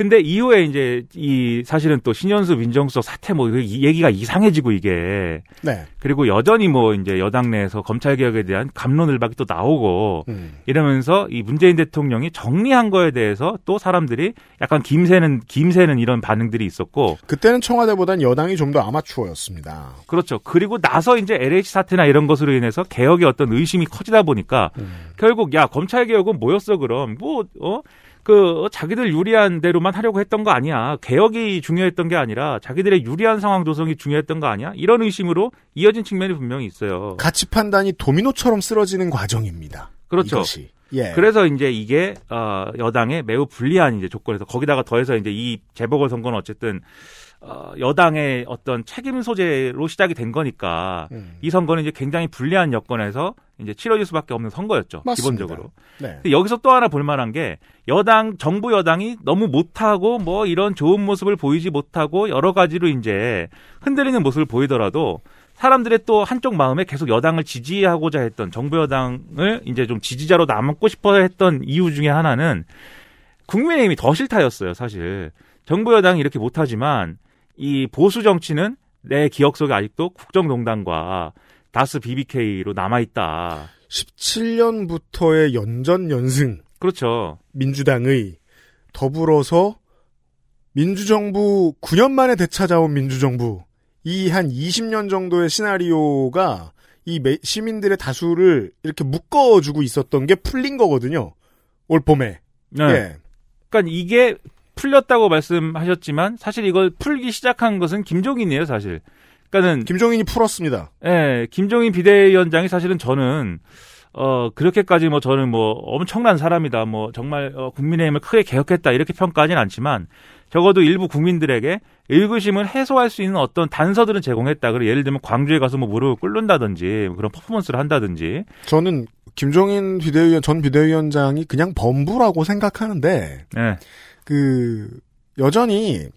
근데 이후에 이제 이 사실은 또 신현수 민정수석 사태 뭐이 얘기가 이상해지고 이게 네. 그리고 여전히 뭐 이제 여당 내에서 검찰 개혁에 대한 감론을박이 또 나오고 음. 이러면서 이 문재인 대통령이 정리한 거에 대해서 또 사람들이 약간 김새는 김새는 이런 반응들이 있었고 그때는 청와대보단 여당이 좀 더 아마추어였습니다. 그렇죠. 그리고 나서 이제 LH 사태나 이런 것으로 인해서 개혁의 어떤 의심이 커지다 보니까 결국 야 검찰 개혁은 뭐였어 그럼 뭐 어 그 자기들 유리한 대로만 하려고 했던 거 아니야. 개혁이 중요했던 게 아니라 자기들의 유리한 상황 조성이 중요했던 거 아니야? 이런 의심으로 이어진 측면이 분명히 있어요. 가치 판단이 도미노처럼 쓰러지는 과정입니다. 그렇죠. 이것이. 예. 그래서 이제 이게 어 여당의 매우 불리한 이제 조건에서 거기다가 더해서 이제 이 재보궐 선거는 어쨌든 어 여당의 어떤 책임 소재로 시작이 된 거니까 음. 이 선거는 이제 굉장히 불리한 여건에서 이제 치러질 수밖에 없는 선거였죠. 맞습니다. 기본적으로. 네. 여기서 또 하나 볼만한 게 여당 정부 여당이 너무 못하고 뭐 이런 좋은 모습을 보이지 못하고 여러 가지로 이제 흔들리는 모습을 보이더라도 사람들의 또 한쪽 마음에 계속 여당을 지지하고자 했던 정부 여당을 이제 좀 지지자로 남고 싶어 했던 이유 중에 하나는 국민의힘이 더 싫다였어요, 사실. 정부 여당이 이렇게 못하지만 이 보수 정치는 내 기억 속에 아직도 국정농단과 다스 BBK로 남아있다. 17년부터의 연전 연승. 그렇죠. 민주당의 더불어서 민주정부 9년 만에 되찾아온 민주정부 이 한 20년 정도의 시나리오가 이 시민들의 다수를 이렇게 묶어주고 있었던 게 풀린 거거든요. 올 봄에. 네. 예. 그러니까 이게 풀렸다고 말씀하셨지만 사실 이걸 풀기 시작한 것은 김종인이에요, 사실. 그러니까는 김종인이 풀었습니다. 예, 김종인 비대위원장이 사실은 저는 어 그렇게까지 뭐 저는 뭐 엄청난 사람이다, 뭐 정말 어, 국민의힘을 크게 개혁했다 이렇게 평가하지는 않지만 적어도 일부 국민들에게 의구심을 해소할 수 있는 어떤 단서들은 제공했다. 그리고 예를 들면 광주에 가서 뭐 무릎을 꿇는다든지 뭐 그런 퍼포먼스를 한다든지. 저는 김종인 비대위원 전 비대위원장이 그냥 범부라고 생각하는데 네. 그 여전히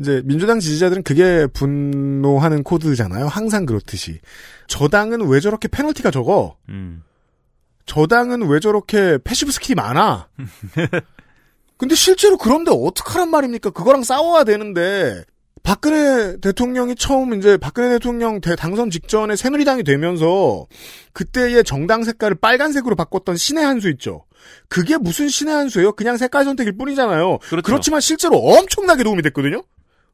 이제 민주당 지지자들은 그게 분노하는 코드잖아요. 항상 그렇듯이 저당은 왜 저렇게 페널티가 적어? 음. 저당은 왜 저렇게 passive skill이 많아? 근데 실제로 그런데 어떡하란 말입니까? 그거랑 싸워야 되는데 박근혜 대통령이 처음 이제 박근혜 대통령 대 당선 직전에 새누리당이 되면서 그때의 정당 색깔을 빨간색으로 바꿨던 신의 한 수 있죠. 그게 무슨 신의 한 수예요? 그냥 색깔 선택일 뿐이잖아요. 그렇죠. 그렇지만 실제로 엄청나게 도움이 됐거든요.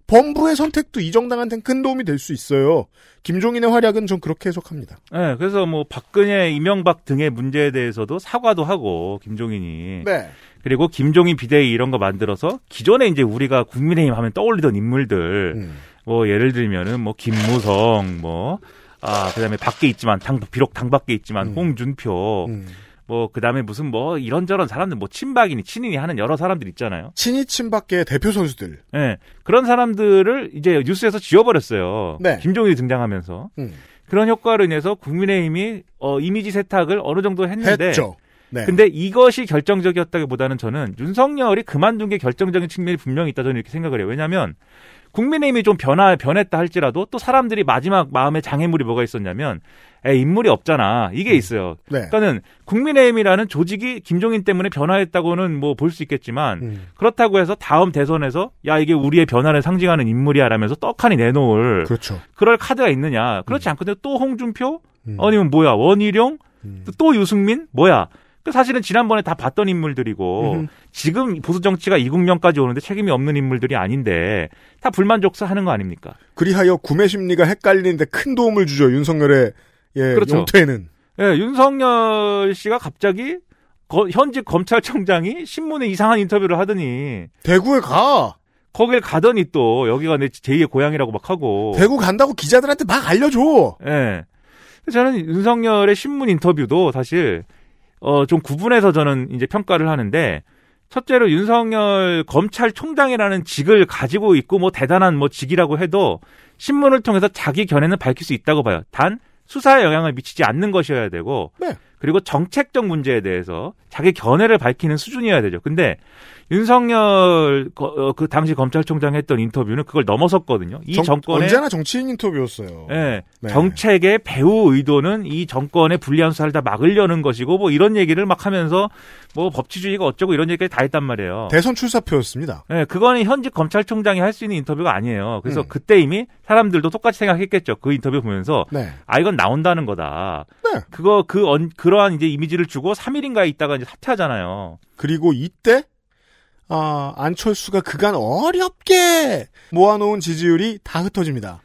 범부의 선택도 이 정당한테는 큰 도움이 될 수 있어요. 김종인의 활약은 전 그렇게 해석합니다. 네, 그래서 뭐 박근혜, 이명박 등의 문제에 대해서도 사과도 하고 김종인이 네. 그리고 김종인 비대위 이런 거 만들어서 기존에 이제 우리가 국민의힘 하면 떠올리던 인물들 음. 뭐 예를 들면은 뭐 김무성 뭐 아, 그다음에 밖에 있지만 당 비록 당 밖에 있지만 홍준표 음. 뭐 그다음에 무슨 뭐 이런저런 사람들 뭐 친박이니 친인이 하는 여러 사람들 있잖아요. 친이 친박계 대표 선수들. 예. 네, 그런 사람들을 이제 뉴스에서 지워버렸어요. 네. 김종인이 등장하면서. 음. 그런 효과로 인해서 국민의힘이 어, 이미지 세탁을 어느 정도 했는데 했죠. 네. 근데 이것이 결정적이었다기보다는 저는 윤석열이 그만둔 게 결정적인 측면이 분명히 있다 저는 이렇게 생각을 해요. 왜냐하면 국민의힘이 좀 변화 변했다 할지라도 또 사람들이 마지막 마음에 장애물이 뭐가 있었냐면 에 인물이 없잖아 이게 있어요. 네. 그러니까는 국민의힘이라는 조직이 김종인 때문에 변화했다고는 뭐 볼 수 있겠지만 음. 그렇다고 해서 다음 대선에서 야 이게 우리의 변화를 상징하는 인물이야라면서 떡하니 내놓을 그렇죠. 그럴 카드가 있느냐 그렇지 않거든요. 또 홍준표 음. 아니면 뭐야 원희룡 또 유승민 뭐야 그 사실은 지난번에 다 봤던 인물들이고 음흠. 지금 보수 정치가 이국년까지 오는데 책임이 없는 인물들이 아닌데 다 불만족사하는 거 아닙니까? 그리하여 구매 심리가 헷갈리는데 큰 도움을 주죠. 윤석열의 예, 그렇죠. 용퇴는. 예, 윤석열 씨가 갑자기 거- 현직 검찰청장이 신문에 이상한 인터뷰를 하더니 대구에 가. 거길 가더니 또 여기가 내 제2의 고향이라고 막 하고 대구 간다고 기자들한테 막 알려줘. 예. 저는 윤석열의 신문 인터뷰도 사실 어 좀 구분해서 저는 이제 평가를 하는데 첫째로 윤석열 검찰총장이라는 직을 가지고 있고 뭐 대단한 뭐 직이라고 해도 신문을 통해서 자기 견해는 밝힐 수 있다고 봐요. 단 수사에 영향을 미치지 않는 것이어야 되고 네. 그리고 정책적 문제에 대해서 자기 견해를 밝히는 수준이어야 되죠. 근데 윤석열 거- 어, 그 당시 검찰총장 했던 인터뷰는 그걸 넘어섰거든요. 이 정- 정권의 언제나 정치인 인터뷰였어요. 예, 네. 정책의 배후 의도는 이 정권의 불리한 수사를 다 막으려는 것이고 뭐 이런 얘기를 막 하면서 뭐 법치주의가 어쩌고 이런 얘기를 다 했단 말이에요. 대선 출사표였습니다. 예, 그거는 현직 검찰총장이 할 수 있는 인터뷰가 아니에요. 그래서 음. 그때 이미 사람들도 똑같이 생각했겠죠. 그 인터뷰 보면서 네. 아 이건 나온다는 거다. 네. 그거 그 언- 그러한 이제 이미지를 주고 3일인가에 있다가 이제 사퇴하잖아요. 그리고 이때 아, 안철수가 그간 어렵게 모아놓은 지지율이 다 흩어집니다.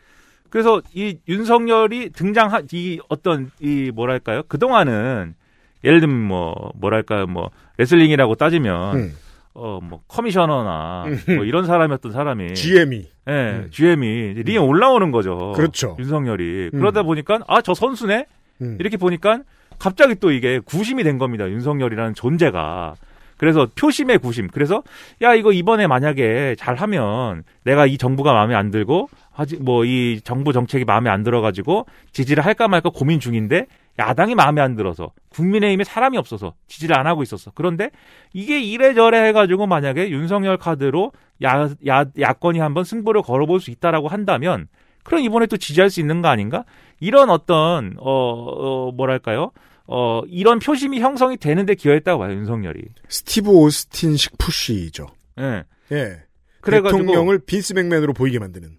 그래서 이 윤석열이 등장한 이 어떤 이 뭐랄까요? 그동안은 예를 들면 뭐 뭐랄까요? 뭐 레슬링이라고 따지면 음. 어뭐 커미셔너나 음. 뭐 이런 사람이었던 사람이 GM이. 예, 음. GM이 링에 올라오는 거죠. 그렇죠. 윤석열이 음. 그러다 보니까 아 저 선수네 음. 이렇게 보니까 갑자기 또 이게 구심이 된 겁니다. 윤석열이라는 존재가. 그래서 표심의 구심. 그래서 야 이거 이번에 만약에 잘하면 내가 이 정부가 마음에 안 들고 아직 뭐 이 정부 정책이 마음에 안 들어가지고 지지를 할까 말까 고민 중인데 야당이 마음에 안 들어서 국민의힘에 사람이 없어서 지지를 안 하고 있었어. 그런데 이게 이래저래 해가지고 만약에 윤석열 카드로 야, 야, 야권이 한번 승부를 걸어볼 수 있다라고 한다면 그럼 이번에 또 지지할 수 있는 거 아닌가? 이런 어떤 어, 어 뭐랄까요? 어 이런 표심이 형성이 되는데 기여했다고 봐요 윤석열이. 스티브 오스틴식 푸시죠. 예. 예. 그래가지고- 대통령을 빈스 맥맨으로 보이게 만드는.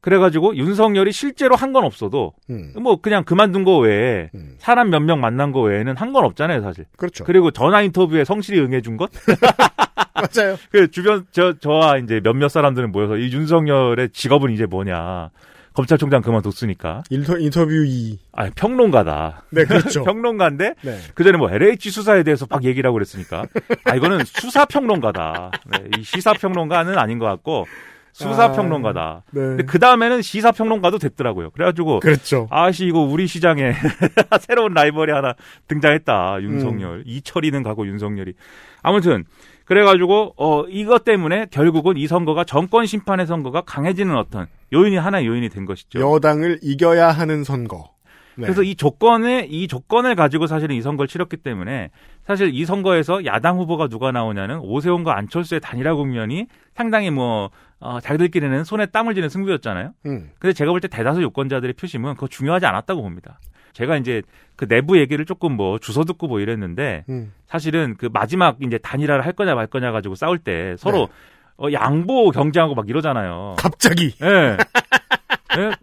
그래가지고 윤석열이 실제로 한 건 없어도 음. 뭐 그냥 그만둔 거 외에 사람 몇 명 만난 거 외에는 한 건 없잖아요 사실. 그렇죠. 그리고 전화 인터뷰에 성실히 응해준 것. 맞아요. 그 주변 저 저와 이제 몇몇 사람들은 모여서 이 윤석열의 직업은 이제 뭐냐. 검찰총장 그만뒀으니까. 인터, 인터뷰 2. 아 평론가다. 네, 그렇죠. 평론가인데 네. 그 전에 뭐 LH 수사에 대해서 막 얘기를 하고 그랬으니까. 아 이거는 수사 평론가다. 네, 이 시사 평론가는 아닌 것 같고 수사 아, 평론가다. 네. 근데 그 다음에는 시사 평론가도 됐더라고요. 그래가지고 그렇죠. 아씨 이거 우리 시장에 새로운 라이벌이 하나 등장했다. 음. 윤석열 이철이는 가고 윤석열이 아무튼 그래가지고 어 이것 때문에 결국은 이 선거가 정권 심판의 선거가 강해지는 어떤 요인이 하나의 요인이 된 것이죠. 여당을 이겨야 하는 선거. 네. 그래서 이 조건에 이 조건을 가지고 사실은 이 선거를 치렀기 때문에 사실 이 선거에서 야당 후보가 누가 나오냐는 오세훈과 안철수의 단일화 국면이 상당히 뭐 어, 자기들끼리는 손에 땀을 쥐는 승부였잖아요. 음. 근데 제가 볼 때 대다수 유권자들의 표심은 그거 중요하지 않았다고 봅니다. 제가 이제 그 내부 얘기를 조금 뭐 주워 듣고 뭐 이랬는데 음. 사실은 그 마지막 이제 단일화를 할 거냐 말 거냐 가지고 싸울 때 서로 네. 어, 양보 경쟁하고 막 이러잖아요. 갑자기. 예. 예,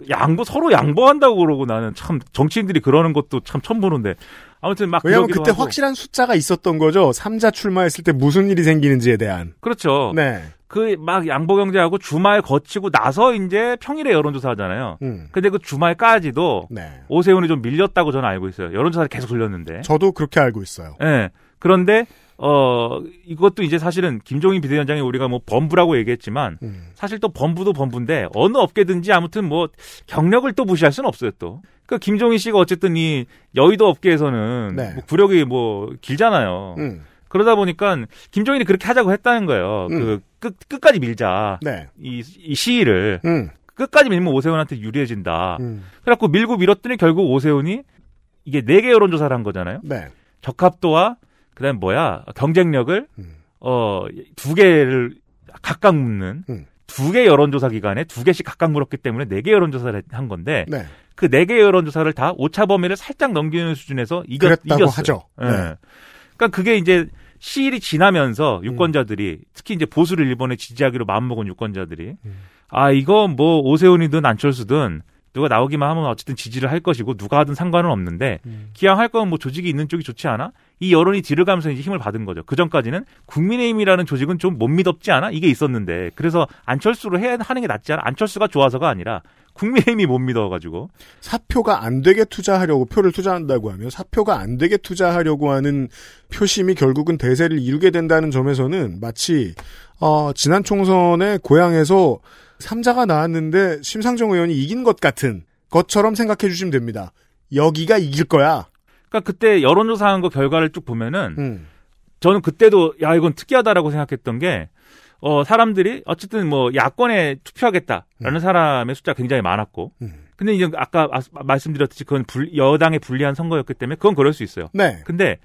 양보 서로 양보한다고 그러고 나는 참 정치인들이 그러는 것도 참 처음 보는데 아무튼 막 왜냐하면 그때 하고. 확실한 숫자가 있었던 거죠. 3자 출마했을 때 무슨 일이 생기는지에 대한. 그렇죠. 네. 그 막 양보 경제하고 주말 거치고 나서 이제 평일에 여론조사 하잖아요. 음. 근데 그 주말까지도 네. 오세훈이 좀 밀렸다고 저는 알고 있어요. 여론조사를 계속 돌렸는데. 저도 그렇게 알고 있어요. 예. 그런데 어 이것도 이제 사실은 김종인 비대위원장이 우리가 뭐 범부라고 얘기했지만 음. 사실 또 범부도 범부인데 어느 업계든지 아무튼 뭐 경력을 또 무시할 수는 없어요 또. 그 김종인 씨가 어쨌든 이 여의도 업계에서는 네. 뭐 구력이 뭐 길잖아요. 음. 그러다 보니까 김종인이 그렇게 하자고 했다는 거예요. 음. 그 끝, 끝까지 밀자. 네. 이, 이 시위를 음. 끝까지 밀면 오세훈한테 유리해진다. 음. 그래갖고 밀고 밀었더니 결국 오세훈이 이게 네개 여론조사를 한 거잖아요. 네. 적합도와 그다음 에 뭐야 경쟁력을 음. 어두 개를 각각 묻는 음. 두개 여론조사 기간에 두 개씩 각각 물었기 때문에 네 개 여론조사를 한 건데 네. 그네 개 여론조사를 다 오차 범위를 살짝 넘기는 수준에서 이겼, 이겼어요. 하죠. 예. 네. 그러니까 그게 이제 시일이 지나면서 유권자들이 특히 이제 보수를 일본에 지지하기로 마음먹은 유권자들이 아 이거 뭐 오세훈이든 안철수든 누가 나오기만 하면 어쨌든 지지를 할 것이고 누가 하든 상관은 없는데 기왕 할 거면 뭐 조직이 있는 쪽이 좋지 않아? 이 여론이 뒤를 가면서 이제 힘을 받은 거죠. 그 전까지는 국민의힘이라는 조직은 좀 못 믿었지 않아? 이게 있었는데 그래서 안철수로 해야 하는 게 낫지 않아? 안철수가 좋아서가 아니라 국민의힘이 못 믿어가지고 사표가 안 되게 투자하려고 표를 투자한다고 하면 사표가 안 되게 투자하려고 하는 표심이 결국은 대세를 이루게 된다는 점에서는 마치 어, 지난 총선에 고향에서 삼자가 나왔는데 심상정 의원이 이긴 것 같은 것처럼 생각해 주시면 됩니다. 여기가 이길 거야. 그러니까 그때 여론조사한 거 결과를 쭉 보면은 음. 저는 그때도 야 이건 특이하다라고 생각했던 게 어, 사람들이 어쨌든 뭐 야권에 투표하겠다라는 사람의 숫자 가 굉장히 많았고 음. 근데 이제 아까 마- 말씀드렸듯이 그건 불- 여당에 불리한 선거였기 때문에 그건 그럴 수 있어요. 네. 근데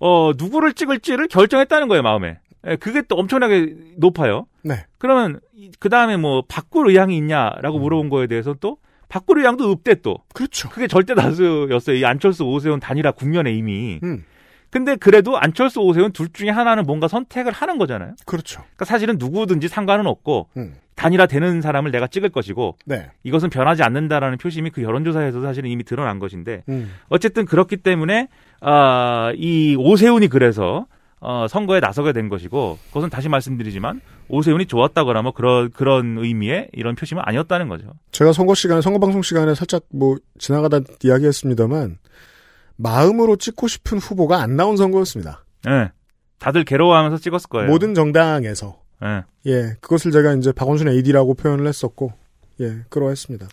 어 누구를 찍을지를 결정했다는 거예요 마음에. 예, 그게 또 엄청나게 높아요. 네. 그러면 그 다음에 뭐 바꿀 의향이 있냐라고 물어본 거에 대해서 또 바꿀 의향도 없대 또. 그렇죠. 그게 절대 다수였어요. 이 안철수 오세훈 단일화 국면에 이미. 음. 근데 그래도 안철수 오세훈 둘 중에 하나는 뭔가 선택을 하는 거잖아요. 그렇죠. 그러니까 사실은 누구든지 상관은 없고 음. 단일화 되는 사람을 내가 찍을 것이고 네. 이것은 변하지 않는다라는 표심이 그 여론조사에서 사실은 이미 드러난 것인데 음. 어쨌든 그렇기 때문에 아, 이 오세훈이 그래서 어, 선거에 나서게 된 것이고 그것은 다시 말씀드리지만 오세훈이 좋았다거나 뭐 그런 그런 의미의 이런 표심은 아니었다는 거죠. 제가 선거 시간에 선거 방송 시간에 살짝 뭐 지나가다 이야기했습니다만 마음으로 찍고 싶은 후보가 안 나온 선거였습니다. 예. 다들 괴로워하면서 찍었을 거예요. 모든 정당에서 예. 예 그것을 제가 이제 박원순 AD라고 표현을 했었고 예 그러했습니다.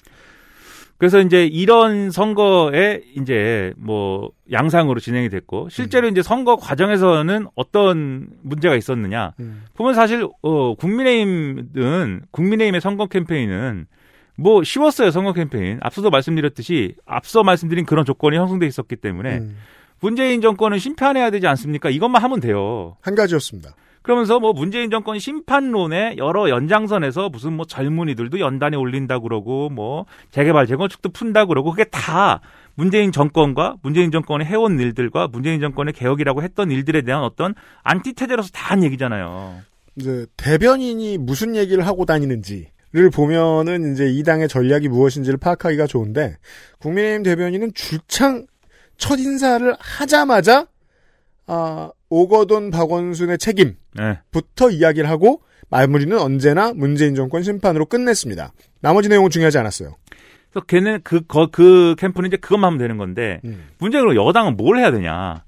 그래서 이제 이런 선거에 이제 뭐 양상으로 진행이 됐고 실제로 음. 이제 선거 과정에서는 어떤 문제가 있었느냐 음. 보면 사실 어 국민의힘은 국민의힘의 선거 캠페인은 뭐 쉬웠어요 선거 캠페인 앞서도 말씀드렸듯이 앞서 말씀드린 그런 조건이 형성돼 있었기 때문에 음. 문재인 정권은 심판해야 되지 않습니까 이것만 하면 돼요 한 가지였습니다. 그러면서 뭐 문재인 정권 심판론의 여러 연장선에서 무슨 뭐 젊은이들도 연단에 올린다 그러고 뭐 재개발 재건축도 푼다 그러고 그게 다 문재인 정권과 문재인 정권의 해온 일들과 문재인 정권의 개혁이라고 했던 일들에 대한 어떤 안티테제로서 다 한 얘기잖아요. 이제 대변인이 무슨 얘기를 하고 다니는지 를 보면은 이제 이 당의 전략이 무엇인지를 파악하기가 좋은데 국민의힘 대변인은 줄창 첫 인사를 하자마자 아, 오거돈 박원순의 책임부터 네. 이야기를 하고 마무리는 언제나 문재인 정권 심판으로 끝냈습니다. 나머지 내용은 중요하지 않았어요. 그래서 걔는 그, 거, 그 캠프는 이제 그것만 하면 되는 건데 음. 문제는 여당은 뭘 해야 되냐.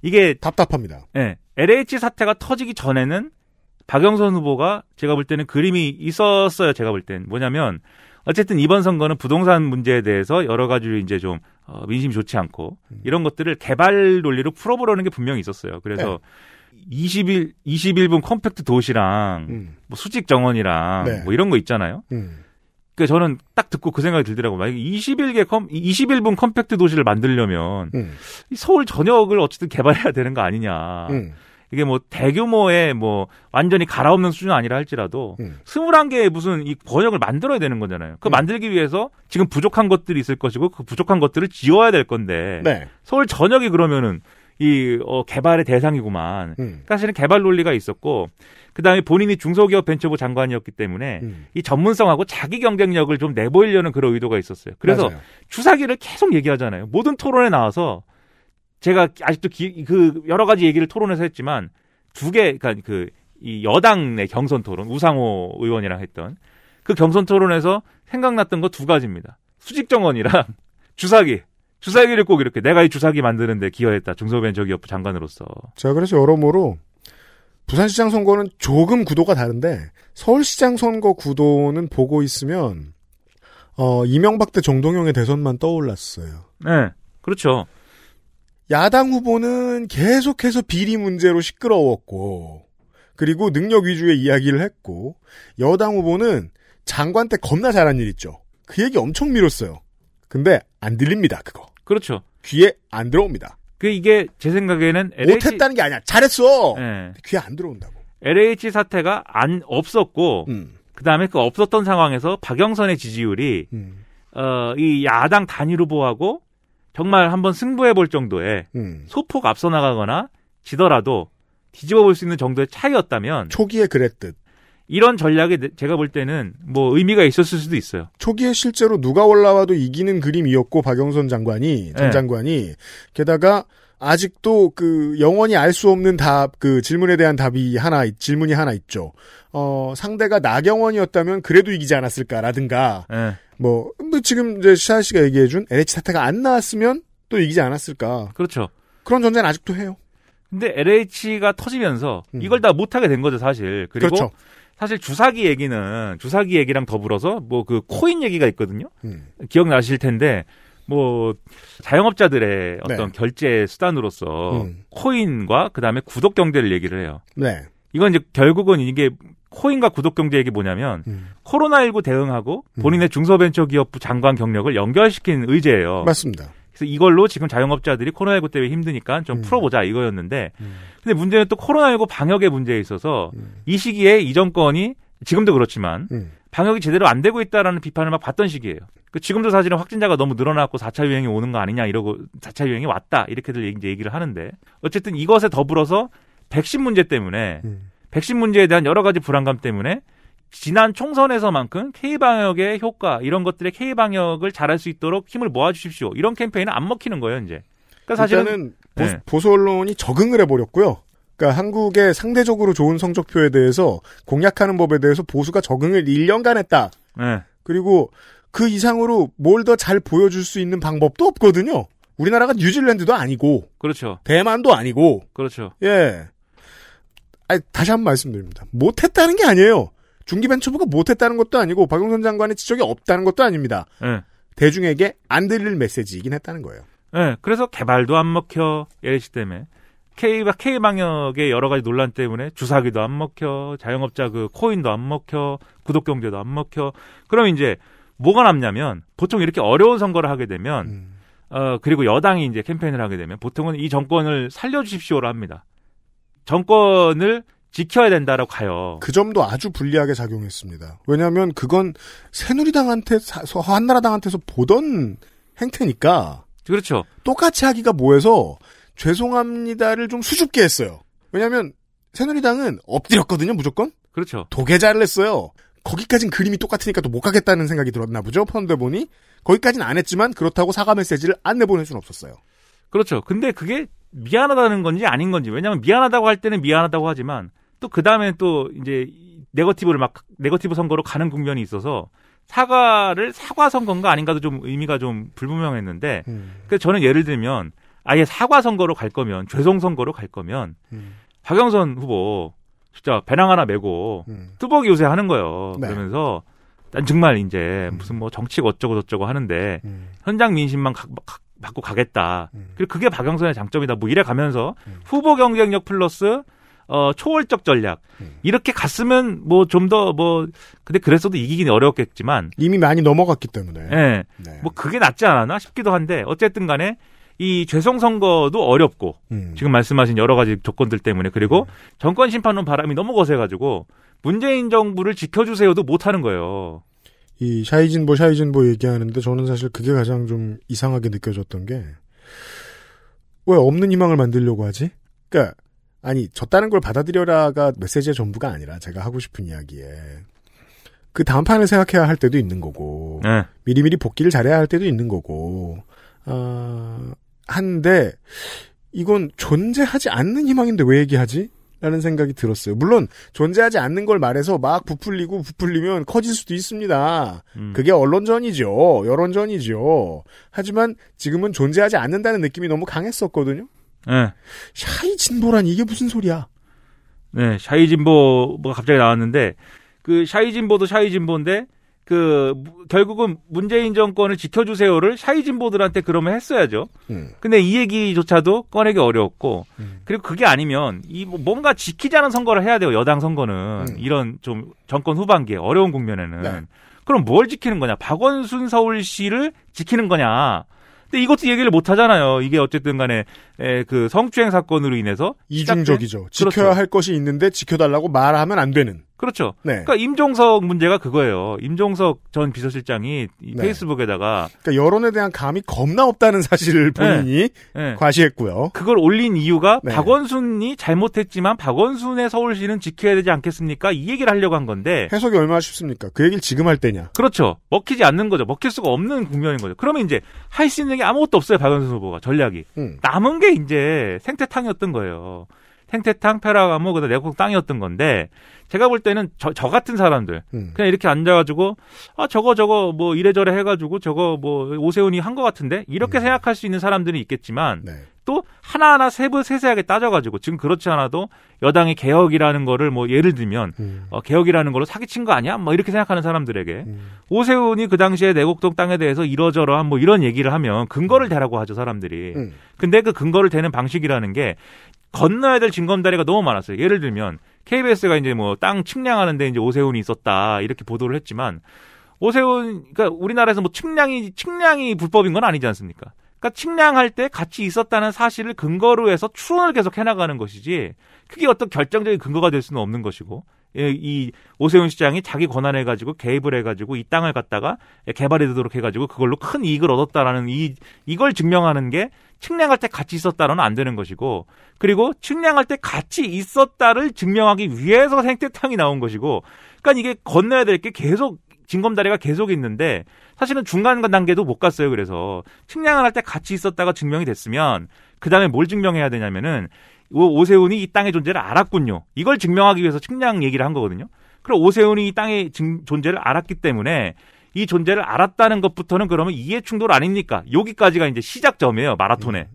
이게 답답합니다. 예. LH 사태가 터지기 전에는 박영선 후보가 제가 볼 때는 그림이 있었어요. 제가 볼 땐. 뭐냐면 어쨌든 이번 선거는 부동산 문제에 대해서 여러 가지로 이제 좀 어, 민심이 좋지 않고 음. 이런 것들을 개발 논리로 풀어보려는 게 분명히 있었어요. 그래서 20일 21분 compact 도시랑 음. 뭐 수직 정원이랑 네. 뭐 이런 거 있잖아요. 음. 그 저는 딱 듣고 그 생각이 들더라고요. 만약에 21개 컴 21분 compact 도시를 만들려면 음. 이 서울 전역을 어쨌든 개발해야 되는 거 아니냐. 음. 이게 뭐 대규모의 뭐 완전히 갈아엎는 수준은 아니라 할지라도 음. 21개의 무슨 이 권역을 만들어야 되는 거잖아요. 그 만들기 위해서 지금 부족한 것들이 있을 것이고 그 부족한 것들을 지워야 될 건데 네. 서울 전역이 그러면은 이 어, 개발의 대상이구만. 음. 사실은 개발 논리가 있었고 그다음에 본인이 중소기업 벤처부 장관이었기 때문에 음. 이 전문성하고 자기 경쟁력을 좀 내보이려는 그런 의도가 있었어요. 그래서 맞아요. 주사기를 계속 얘기하잖아요. 모든 토론에 나와서 제가 아직도 기- 그 여러 가지 얘기를 토론에서 했지만 두 개, 그러니까 그 이 여당 내 경선 토론 우상호 의원이랑 했던 그 경선 토론에서 생각났던 거 두 가지입니다. 수직 정원이랑 주사기. 주사기를 꼭 이렇게 내가 이 주사기 만드는데 기여했다. 중소벤처기업 장관으로서. 자, 그래서 여러모로 부산시장 선거는 조금 구도가 다른데 서울시장 선거 구도는 보고 있으면 어, 이명박 대 정동영의 대선만 떠올랐어요. 네. 그렇죠. 야당 후보는 계속해서 비리 문제로 시끄러웠고 그리고 능력 위주의 이야기를 했고 여당 후보는 장관 때 겁나 잘한 일 있죠. 그 얘기 엄청 밀었어요. 근데 안 들립니다. 그거. 그렇죠. 귀에 안 들어옵니다. 그 이게 제 생각에는 LH, 못했다는 게 아니야. 잘했어. 네. 귀에 안 들어온다고. LH 사태가 안 없었고 음. 그 다음에 그 없었던 상황에서 박영선의 지지율이 음. 어, 이 야당 단일 후보하고 정말 한번 승부해 볼 정도의 음. 소폭 앞서 나가거나 지더라도 뒤집어 볼 수 있는 정도의 차이였다면 초기에 그랬듯. 이런 전략에 내- 제가 볼 때는 뭐 의미가 있었을 수도 있어요. 초기에 실제로 누가 올라와도 이기는 그림이었고 박영선 장관이 전 네. 장관이 게다가 아직도 그 영원히 알 수 없는 답 그 질문에 대한 답이 하나 있- 질문이 하나 있죠. 어 상대가 나경원이었다면 그래도 이기지 않았을까라든가 예. 뭐, 뭐 지금 이제 시아 씨가 얘기해준 LH 사태가 안 나왔으면 또 이기지 않았을까. 그렇죠. 그런 전제는 아직도 해요. 근데 LH가 터지면서 이걸 다 못하게 된 거죠, 사실. 그리고 음. 그렇죠. 사실 주사기 얘기는 주사기 얘기랑 더불어서 뭐 그 코인 얘기가 있거든요. 음. 기억나실 텐데 뭐 자영업자들의 어떤 네. 결제 수단으로서 음. 코인과 그다음에 구독 경제를 얘기를 해요. 네. 이건 이제 결국은 이게 코인과 구독 경제 얘기 뭐냐면 음. 코로나19 대응하고 본인의 중소벤처기업부 장관 경력을 연결시킨 의제예요. 맞습니다. 그래서 이걸로 지금 자영업자들이 코로나19 때문에 힘드니까 음. 좀 풀어보자 이거였는데 근데 문제는 또 코로나19 방역의 문제에 있어서 이 시기에 이 정권이 지금도 그렇지만 음. 방역이 제대로 안 되고 있다라는 비판을 막 받던 시기예요. 그 지금도 사실은 확진자가 너무 늘어났고 4차 유행이 오는 거 아니냐 이러고 4차 유행이 왔다 이렇게들 얘기- 얘기를 하는데 어쨌든 이것에 더불어서 백신 문제 때문에 음. 백신 문제에 대한 여러 가지 불안감 때문에 지난 총선에서만큼 K 방역의 효과 이런 것들의 K 방역을 잘할 수 있도록 힘을 모아주십시오 이런 캠페인은 안 먹히는 거예요 이제. 그러니까 사실은 일단은 네. 보수 언론이 적응을 해버렸고요. 그러니까 한국의 상대적으로 좋은 성적표에 대해서 공약하는 법에 대해서 보수가 적응을 1년간 했다. 네. 그리고 그 이상으로 뭘 더 잘 보여줄 수 있는 방법도 없거든요. 우리나라가 뉴질랜드도 아니고 그렇죠. 대만도 아니고 그렇죠. 예. 아 다시 한 번 말씀드립니다. 못했다는 게 아니에요. 중기벤처부가 못했다는 것도 아니고 박용선 장관의 지적이 없다는 것도 아닙니다. 네. 대중에게 안 들릴 메시지이긴 했다는 거예요. 네, 그래서 개발도 안 먹혀 LH 때문에 K K 방역의 여러 가지 논란 때문에 주사기도 안 먹혀 자영업자 그 코인도 안 먹혀 구독 경제도 안 먹혀 그럼 이제 뭐가 남냐면 보통 이렇게 어려운 선거를 하게 되면 어 그리고 여당이 이제 캠페인을 하게 되면 보통은 이 정권을 살려주십시오를 합니다. 정권을 지켜야 된다라고 가요. 그 점도 아주 불리하게 작용했습니다. 왜냐하면 그건 새누리당한테 한나라당한테서 보던 행태니까 그렇죠. 똑같이 하기가 뭐해서 죄송합니다를 좀 수줍게 했어요. 왜냐하면 새누리당은 엎드렸거든요, 무조건. 그렇죠. 도계자를 했어요. 거기까진 그림이 똑같으니까 또 못 가겠다는 생각이 들었나 보죠. 펀드 보니 거기까지는 안 했지만 그렇다고 사과 메시지를 안 내보낼 수는 없었어요. 그렇죠. 근데 그게 미안하다는 건지 아닌 건지. 왜냐하면 미안하다고 할 때는 미안하다고 하지만 또 그 다음에 또 이제 네거티브를 막 네거티브 선거로 가는 국면이 있어서 사과를 사과 선거인가 아닌가도 좀 의미가 좀 불분명했는데 그래서 저는 예를 들면 아예 사과 선거로 갈 거면 죄송 선거로 갈 거면 박영선 후보 진짜 배낭 하나 메고 뚜벅이 요새 하는 거예요. 네. 그러면서 난 정말 이제 무슨 뭐 정치가 어쩌고 저쩌고 하는데 현장 민심만 가- 가- 받고 가겠다. 그리고 그게 박영선의 장점이다. 뭐 이래 가면서 후보 경쟁력 플러스 어 초월적 전략 이렇게 갔으면 뭐 좀더뭐 근데 그랬어도 이기긴 어려웠겠지만 이미 많이 넘어갔기 때문에. 예. 뭐 그게 낫지 않았나 싶기도 한데 어쨌든 간에 이 죄송 선거도 어렵고 음. 지금 말씀하신 여러 가지 조건들 때문에 그리고 정권 심판론 바람이 너무 거세 가지고 문재인 정부를 지켜주세요도 못 하는 거예요. 이 샤이진보 샤이진보 얘기하는데 저는 사실 그게 가장 좀 이상하게 느껴졌던 게 왜 없는 희망을 만들려고 하지? 그러니까 아니 졌다는 걸 받아들여라가 메시지의 전부가 아니라 제가 하고 싶은 이야기에 그 다음 판을 생각해야 할 때도 있는 거고 네. 미리미리 복귀를 잘해야 할 때도 있는 거고 아 한데 이건 존재하지 않는 희망인데 왜 얘기하지? 라는 생각이 들었어요. 물론 존재하지 않는 걸 말해서 막 부풀리고 부풀리면 커질 수도 있습니다. 음. 그게 언론전이죠. 여론전이죠. 하지만 지금은 존재하지 않는다는 느낌이 너무 강했었거든요. 예. shy 진보란 이게 무슨 소리야? 네, shy 진보가 갑자기 나왔는데 그 shy 진보도 shy 진보인데 그 무- 결국은 문재인 정권을 지켜주세요를 shy 진보들한테 그러면 했어야죠. 음. 근데 이 얘기조차도 꺼내기 어려웠고 그리고 그게 아니면 이 뭐- 뭔가 지키자는 선거를 해야 돼요. 여당 선거는 이런 좀 정권 후반기에 어려운 국면에는 그럼 뭘 지키는 거냐? 박원순 서울시를 지키는 거냐? 근데 이것도 얘기를 못 하잖아요. 이게 어쨌든 간에 에, 그 성추행 사건으로 인해서 이중적이죠. 시작된- 지켜야 그렇죠. 할 것이 있는데 지켜달라고 말하면 안 되는. 그렇죠. 네. 그러니까 임종석 문제가 그거예요. 임종석 전 비서실장이 이 네. 페이스북에다가 그러니까 여론에 대한 감이 겁나 없다는 사실을 본인이 네. 과시했고요. 그걸 올린 이유가 네. 박원순이 잘못했지만 박원순의 서울시는 지켜야 되지 않겠습니까? 이 얘기를 하려고 한 건데 해석이 얼마나 쉽습니까? 그 얘기를 지금 할 때냐? 그렇죠. 먹히지 않는 거죠. 먹힐 수가 없는 국면인 거죠. 그러면 이제 할 수 있는 게 아무것도 없어요. 박원순 후보가 전략이. 음. 남은 게 이제 생태탕이었던 거예요. 생태탕, 페라가모, 그다음 내곡 땅이었던 건데 제가 볼 때는 저, 저 같은 사람들 음. 그냥 이렇게 앉아가지고 아 저거 저거 뭐 이래저래 해가지고 저거 뭐 오세훈이 한 것 같은데 이렇게 생각할 수 있는 사람들이 있겠지만 또 하나하나 세부 세세하게 따져가지고 지금 그렇지 않아도 여당의 개혁이라는 거를 뭐 예를 들면 어, 개혁이라는 걸로 사기친 거 아니야? 뭐 이렇게 생각하는 사람들에게 오세훈이 그 당시에 내곡동 땅에 대해서 이러저러한 뭐 이런 얘기를 하면 근거를 대라고 하죠 사람들이. 음. 근데 그 근거를 대는 방식이라는 게 건너야 될 징검다리가 너무 많았어요. 예를 들면 KBS가 이제 뭐 땅 측량하는데 이제 오세훈이 있었다 이렇게 보도를 했지만 오세훈 그러니까 우리나라에서 뭐 측량이 측량이 불법인 건 아니지 않습니까? 그러니까 측량할 때 같이 있었다는 사실을 근거로 해서 추론을 계속 해나가는 것이지 그게 어떤 결정적인 근거가 될 수는 없는 것이고 예, 이 오세훈 시장이 자기 권한을 가지고 개입을 해가지고 이 땅을 갖다가 개발이 되도록 해가지고 그걸로 큰 이익을 얻었다라는 이 이걸 증명하는 게 측량할 때 같이 있었다는 안 되는 것이고 그리고 측량할 때 같이 있었다를 증명하기 위해서 생태탕이 나온 것이고 그러니까 이게 건너야 될 게 계속 징검다리가 계속 있는데 사실은 중간 단계도 못 갔어요. 그래서 측량을 할 때 같이 있었다가 증명이 됐으면 그 다음에 뭘 증명해야 되냐면은 오- 오세훈이 이 땅의 존재를 알았군요. 이걸 증명하기 위해서 측량 얘기를 한 거거든요. 그럼 오세훈이 이 땅의 증- 존재를 알았기 때문에 이 존재를 알았다는 것부터는 그러면 이해 충돌 아닙니까? 여기까지가 이제 시작점이에요. 마라톤에.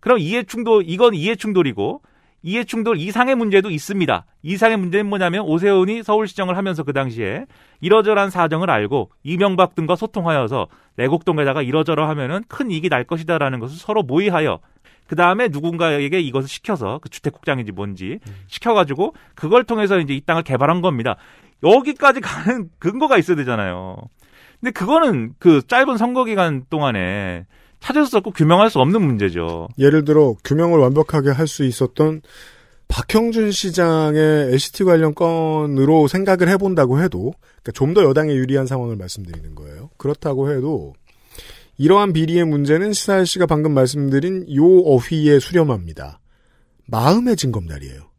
그럼 이해 충돌 이건 이해 충돌이고 이해 충돌 이상의 문제도 있습니다. 이상의 문제는 뭐냐면 오세훈이 서울시정을 하면서 그 당시에 이러저러한 사정을 알고 이명박 등과 소통하여서 내곡동에다가 이러저러 하면은 큰 이익이 날 것이다라는 것을 서로 모의하여 그 다음에 누군가에게 이것을 시켜서 그 주택국장인지 뭔지 시켜가지고 그걸 통해서 이제 이 땅을 개발한 겁니다. 여기까지 가는 근거가 있어야 되잖아요. 근데 그거는 그 짧은 선거 기간 동안에 찾을 수 없고 규명할 수 없는 문제죠. 예를 들어 규명을 완벽하게 할 수 있었던 박형준 시장의 LCT 관련 건으로 생각을 해본다고 해도 그러니까 좀 더 여당에 유리한 상황을 말씀드리는 거예요. 그렇다고 해도 이러한 비리의 문제는 시사일 씨가 방금 말씀드린 요 어휘에 수렴합니다. 마음의 징검다리예요.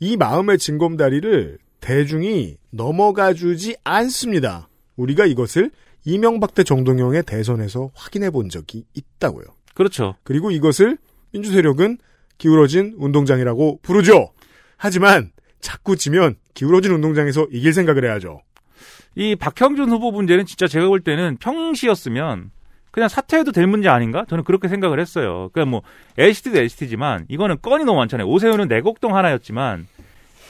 이 마음의 징검다리를 대중이 넘어가 주지 않습니다. 우리가 이것을 이명박 대 정동영의 대선에서 확인해 본 적이 있다고요. 그렇죠. 그리고 이것을 민주 세력은 기울어진 운동장이라고 부르죠. 하지만 자꾸 지면 기울어진 운동장에서 이길 생각을 해야죠. 이 박형준 후보 문제는 진짜 제가 볼 때는 평시였으면 그냥 사퇴해도 될 문제 아닌가? 저는 그렇게 생각을 했어요. 그러니까 뭐 LCT도 LCT지만 이거는 건이 너무 많잖아요. 오세훈은 내곡동 하나였지만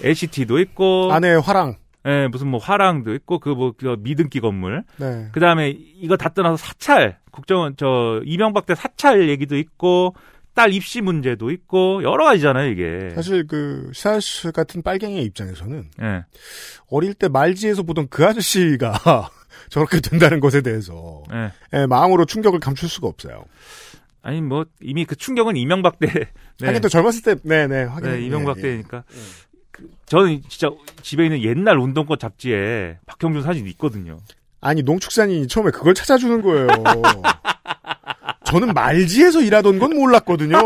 LCT도 있고 아내의 화랑. 예, 무슨 뭐 화랑도 있고 그뭐 그 미등기 건물. 네. 그다음에 이거 다 떠나서 사찰 국정원 저 이명박 때 사찰 얘기도 있고 딸 입시 문제도 있고 여러 가지잖아요, 이게. 사실 그 시사씨 같은 빨갱이의 입장에서는 예. 어릴 때 말지에서 보던 그 아저씨가 저렇게 된다는 것에 대해서 예. 예, 마음으로 충격을 감출 수가 없어요. 아니 뭐 이미 그 충격은 이명박 때 네. 하긴 또 젊었을 때, 네네 확인. 네, 이명박 예, 예. 때니까. 그, 저는 진짜 집에 있는 옛날 운동권 잡지에 박형준 사진이 있거든요. 아니 농축산인이 처음에 그걸 찾아주는 거예요. 저는 말지에서 일하던 건 몰랐거든요.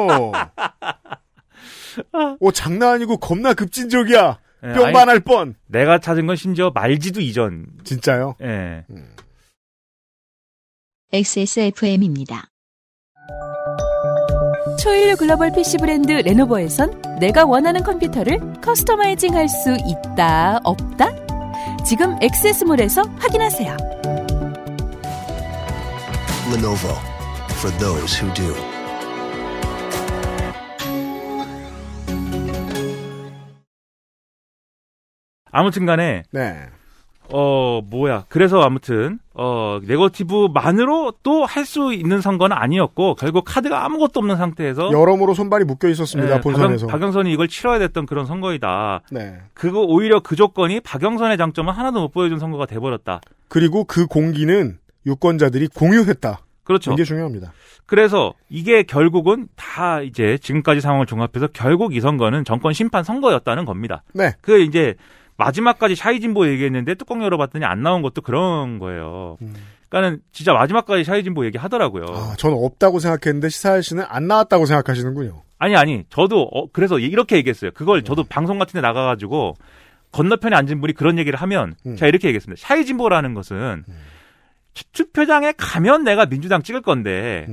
오 장난 아니고 겁나 급진적이야. 예, 뿅반할 아니, 뻔. 내가 찾은 건 심지어 말지도 이전. 진짜요? 예. XSFM입니다. 초일류 글로벌 PC 브랜드 레노버에선 내가 원하는 컴퓨터를 커스터마이징 할 수 있다, 없다? 지금 액세스몰에서 확인하세요. Lenovo for those who do. 아무튼 간에 네. 어 뭐야 그래서 아무튼 어 네거티브만으로 또 할 수 있는 선거는 아니었고 결국 카드가 아무것도 없는 상태에서 여러모로 손발이 묶여 있었습니다. 예, 본선에서. 박영, 박영 선이 이걸 치러야 됐던 그런 선거이다. 네. 그거 오히려 그 조건이 박영선의 장점은 하나도 못 보여준 선거가 돼버렸다. 그리고 그 공기는 유권자들이 공유했다. 그렇죠. 이게 중요합니다. 그래서 이게 결국은 다 이제 지금까지 상황을 종합해서 결국 이 선거는 정권 심판 선거였다는 겁니다. 네. 그 이제 마지막까지 샤이진보 얘기했는데 뚜껑 열어봤더니 안 나온 것도 그런 거예요. 그러니까는 진짜 마지막까지 샤이진보 얘기하더라고요. 아, 저는 없다고 생각했는데 시사일 씨는 안 나왔다고 생각하시는군요. 아니 아니 저도 어, 그래서 이렇게 얘기했어요. 그걸 저도 방송 같은 데 나가가지고 건너편에 앉은 분이 그런 얘기를 하면 제가 이렇게 얘기했습니다. shy진보라는 것은 투- 투표장에 가면 내가 민주당 찍을 건데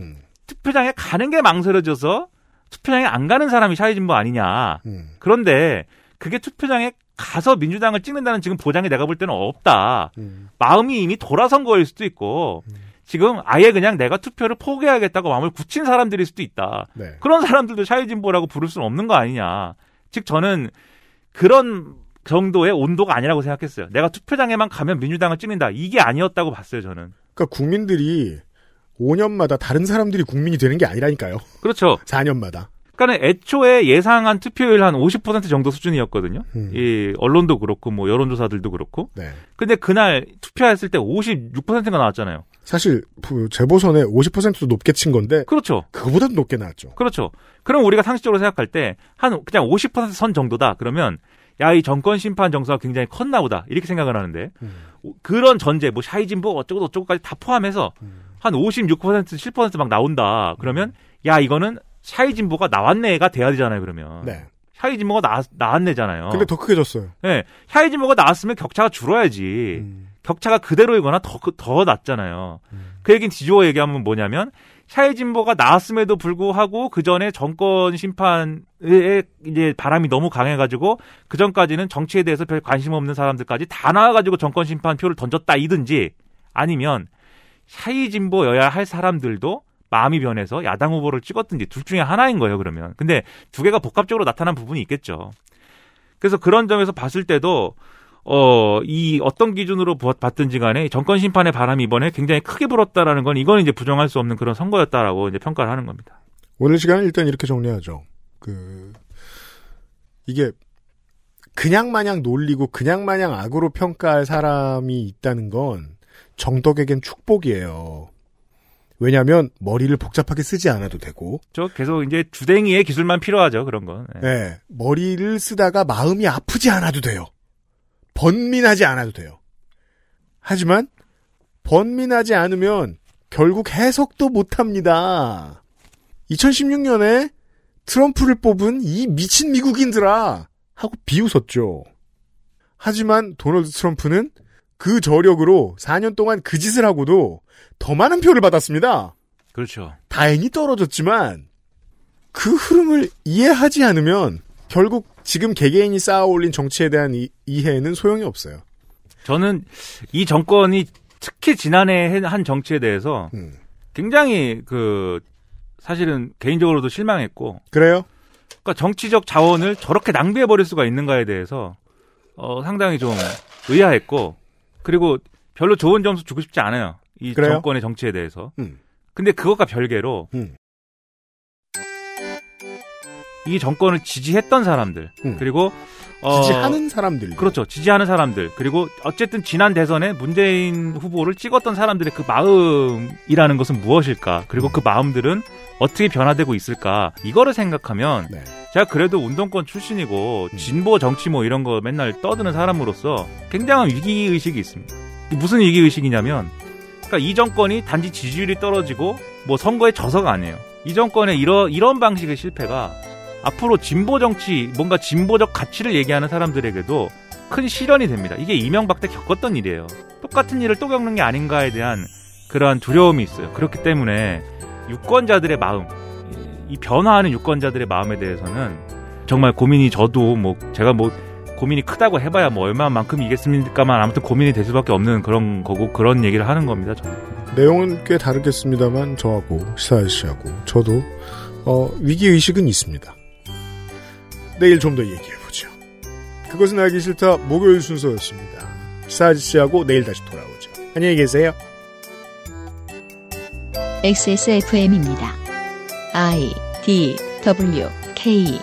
투표장에 가는 게 망설여져서 투표장에 안 가는 사람이 shy진보 아니냐. 그런데 그게 투표장에 가서 민주당을 찍는다는 지금 보장이 내가 볼 때는 없다. 마음이 이미 돌아선 거일 수도 있고 지금 아예 그냥 내가 투표를 포기하겠다고 마음을 굳힌 사람들일 수도 있다. 네. 그런 사람들도 shy진보라고 부를 수는 없는 거 아니냐. 즉 저는 그런 정도의 온도가 아니라고 생각했어요. 내가 투표장에만 가면 민주당을 찍는다. 이게 아니었다고 봤어요, 저는. 그러니까 국민들이 5년마다 다른 사람들이 국민이 되는 게 아니라니까요. 그렇죠. 4년마다. 그러니까 애초에 예상한 투표율 한 50% 정도 수준이었거든요. 이 언론도 그렇고 뭐 여론조사들도 그렇고. 네. 근데 그날 투표했을 때 56%가 나왔잖아요. 사실 그 재보선에 50%도 높게 친 건데 그렇죠. 그거보다도 높게 나왔죠. 그렇죠. 그럼 우리가 상식적으로 생각할 때 한 그냥 50%선 정도다. 그러면 야 이 정권 심판 정서가 굉장히 컸나 보다. 이렇게 생각을 하는데 오- 그런 전제 뭐 shy진보 어쩌고 저쩌고까지 다 포함해서 한56% 7%막 나온다. 그러면 야 이거는 shy 진보가 나왔네가 돼야 되잖아요. 그러면 네. shy 진보가 나, 나왔네잖아요. 근데 더 크게 졌어요. 네, shy 진보가 나왔으면 격차가 줄어야지. 격차가 그대로이거나 더, 더 낮잖아요. 그 얘기는 뒤집어 얘기하면 뭐냐면, 샤이 진보가 나왔음에도 불구하고 그 전에 정권 심판에 이제 바람이 너무 강해가지고 그 전까지는 정치에 대해서 별 관심 없는 사람들까지 다 나와가지고 정권 심판 표를 던졌다 이든지 아니면 샤이 진보여야 할 사람들도 마음이 변해서 야당 후보를 찍었든지 둘 중에 하나인 거예요, 그러면. 근데 두 개가 복합적으로 나타난 부분이 있겠죠. 그래서 그런 점에서 봤을 때도 어, 이 어떤 기준으로 보- 봤든지 간에 정권 심판의 바람이 이번에 굉장히 크게 불었다라는 건 이건 이제 부정할 수 없는 그런 선거였다라고 이제 평가를 하는 겁니다. 오늘 시간은 일단 이렇게 정리하죠. 그 이게 그냥 마냥 놀리고 그냥 마냥 악으로 평가할 사람이 있다는 건 정덕에겐 축복이에요. 왜냐하면 머리를 복잡하게 쓰지 않아도 되고 저 계속 이제 주댕이의 기술만 필요하죠 그런 건. 네. 네, 머리를 쓰다가 마음이 아프지 않아도 돼요. 번민하지 않아도 돼요. 하지만 번민하지 않으면 결국 해석도 못합니다. 2016년에 트럼프를 뽑은 이 미친 미국인들아 하고 비웃었죠. 하지만 도널드 트럼프는 그 저력으로 4년 동안 그 짓을 하고도 더 많은 표를 받았습니다. 그렇죠. 다행히 떨어졌지만 그 흐름을 이해하지 않으면 결국 지금 개개인이 쌓아 올린 정치에 대한 이, 이해는 소용이 없어요. 저는 이 정권이 특히 지난해 한 정치에 대해서 음. 굉장히 그 사실은 개인적으로도 실망했고 그래요? 그러니까 정치적 자원을 저렇게 낭비해 버릴 수가 있는가에 대해서 어, 상당히 좀 의아했고 그리고 별로 좋은 점수 주고 싶지 않아요. 이 그래요? 정권의 정치에 대해서. 음. 근데 그것과 별개로 음. 이 정권을 지지했던 사람들 음. 그리고 어, 지지하는 사람들. 그렇죠. 지지하는 사람들. 그리고 어쨌든 지난 대선에 문재인 후보를 찍었던 사람들의 그 마음이라는 것은 무엇일까? 그리고 그 마음들은 어떻게 변화되고 있을까? 이거를 생각하면 네. 제가 그래도 운동권 출신이고 진보 정치 뭐 이런 거 맨날 떠드는 사람으로서 굉장한 위기 의식이 있습니다. 무슨 위기 의식이냐면 그러니까 이 정권이 단지 지지율이 떨어지고 뭐 선거에 져서가 아니에요. 이 정권의 이런 이런 방식의 실패가 앞으로 진보 정치, 뭔가 진보적 가치를 얘기하는 사람들에게도 큰 시련이 됩니다. 이게 이명박 때 겪었던 일이에요. 똑같은 일을 또 겪는 게 아닌가에 대한 그러한 두려움이 있어요. 그렇기 때문에 유권자들의 마음, 이 변화하는 유권자들의 마음에 대해서는 정말 고민이 저도 뭐 제가 뭐 고민이 크다고 해봐야 뭐 얼마만큼 이겠습니까만 아무튼 고민이 될 수밖에 없는 그런 거고 그런 얘기를 하는 겁니다. 저는. 내용은 꽤 다르겠습니다만 저하고 시사 아저씨하고 저도 어, 위기 의식은 있습니다. 내일 좀 더 얘기해보죠. 그것은 알기 싫다 목요일 순서였습니다. 시사 아저씨하고 내일 다시 돌아오죠. 안녕히 계세요. XSFM입니다. I D W K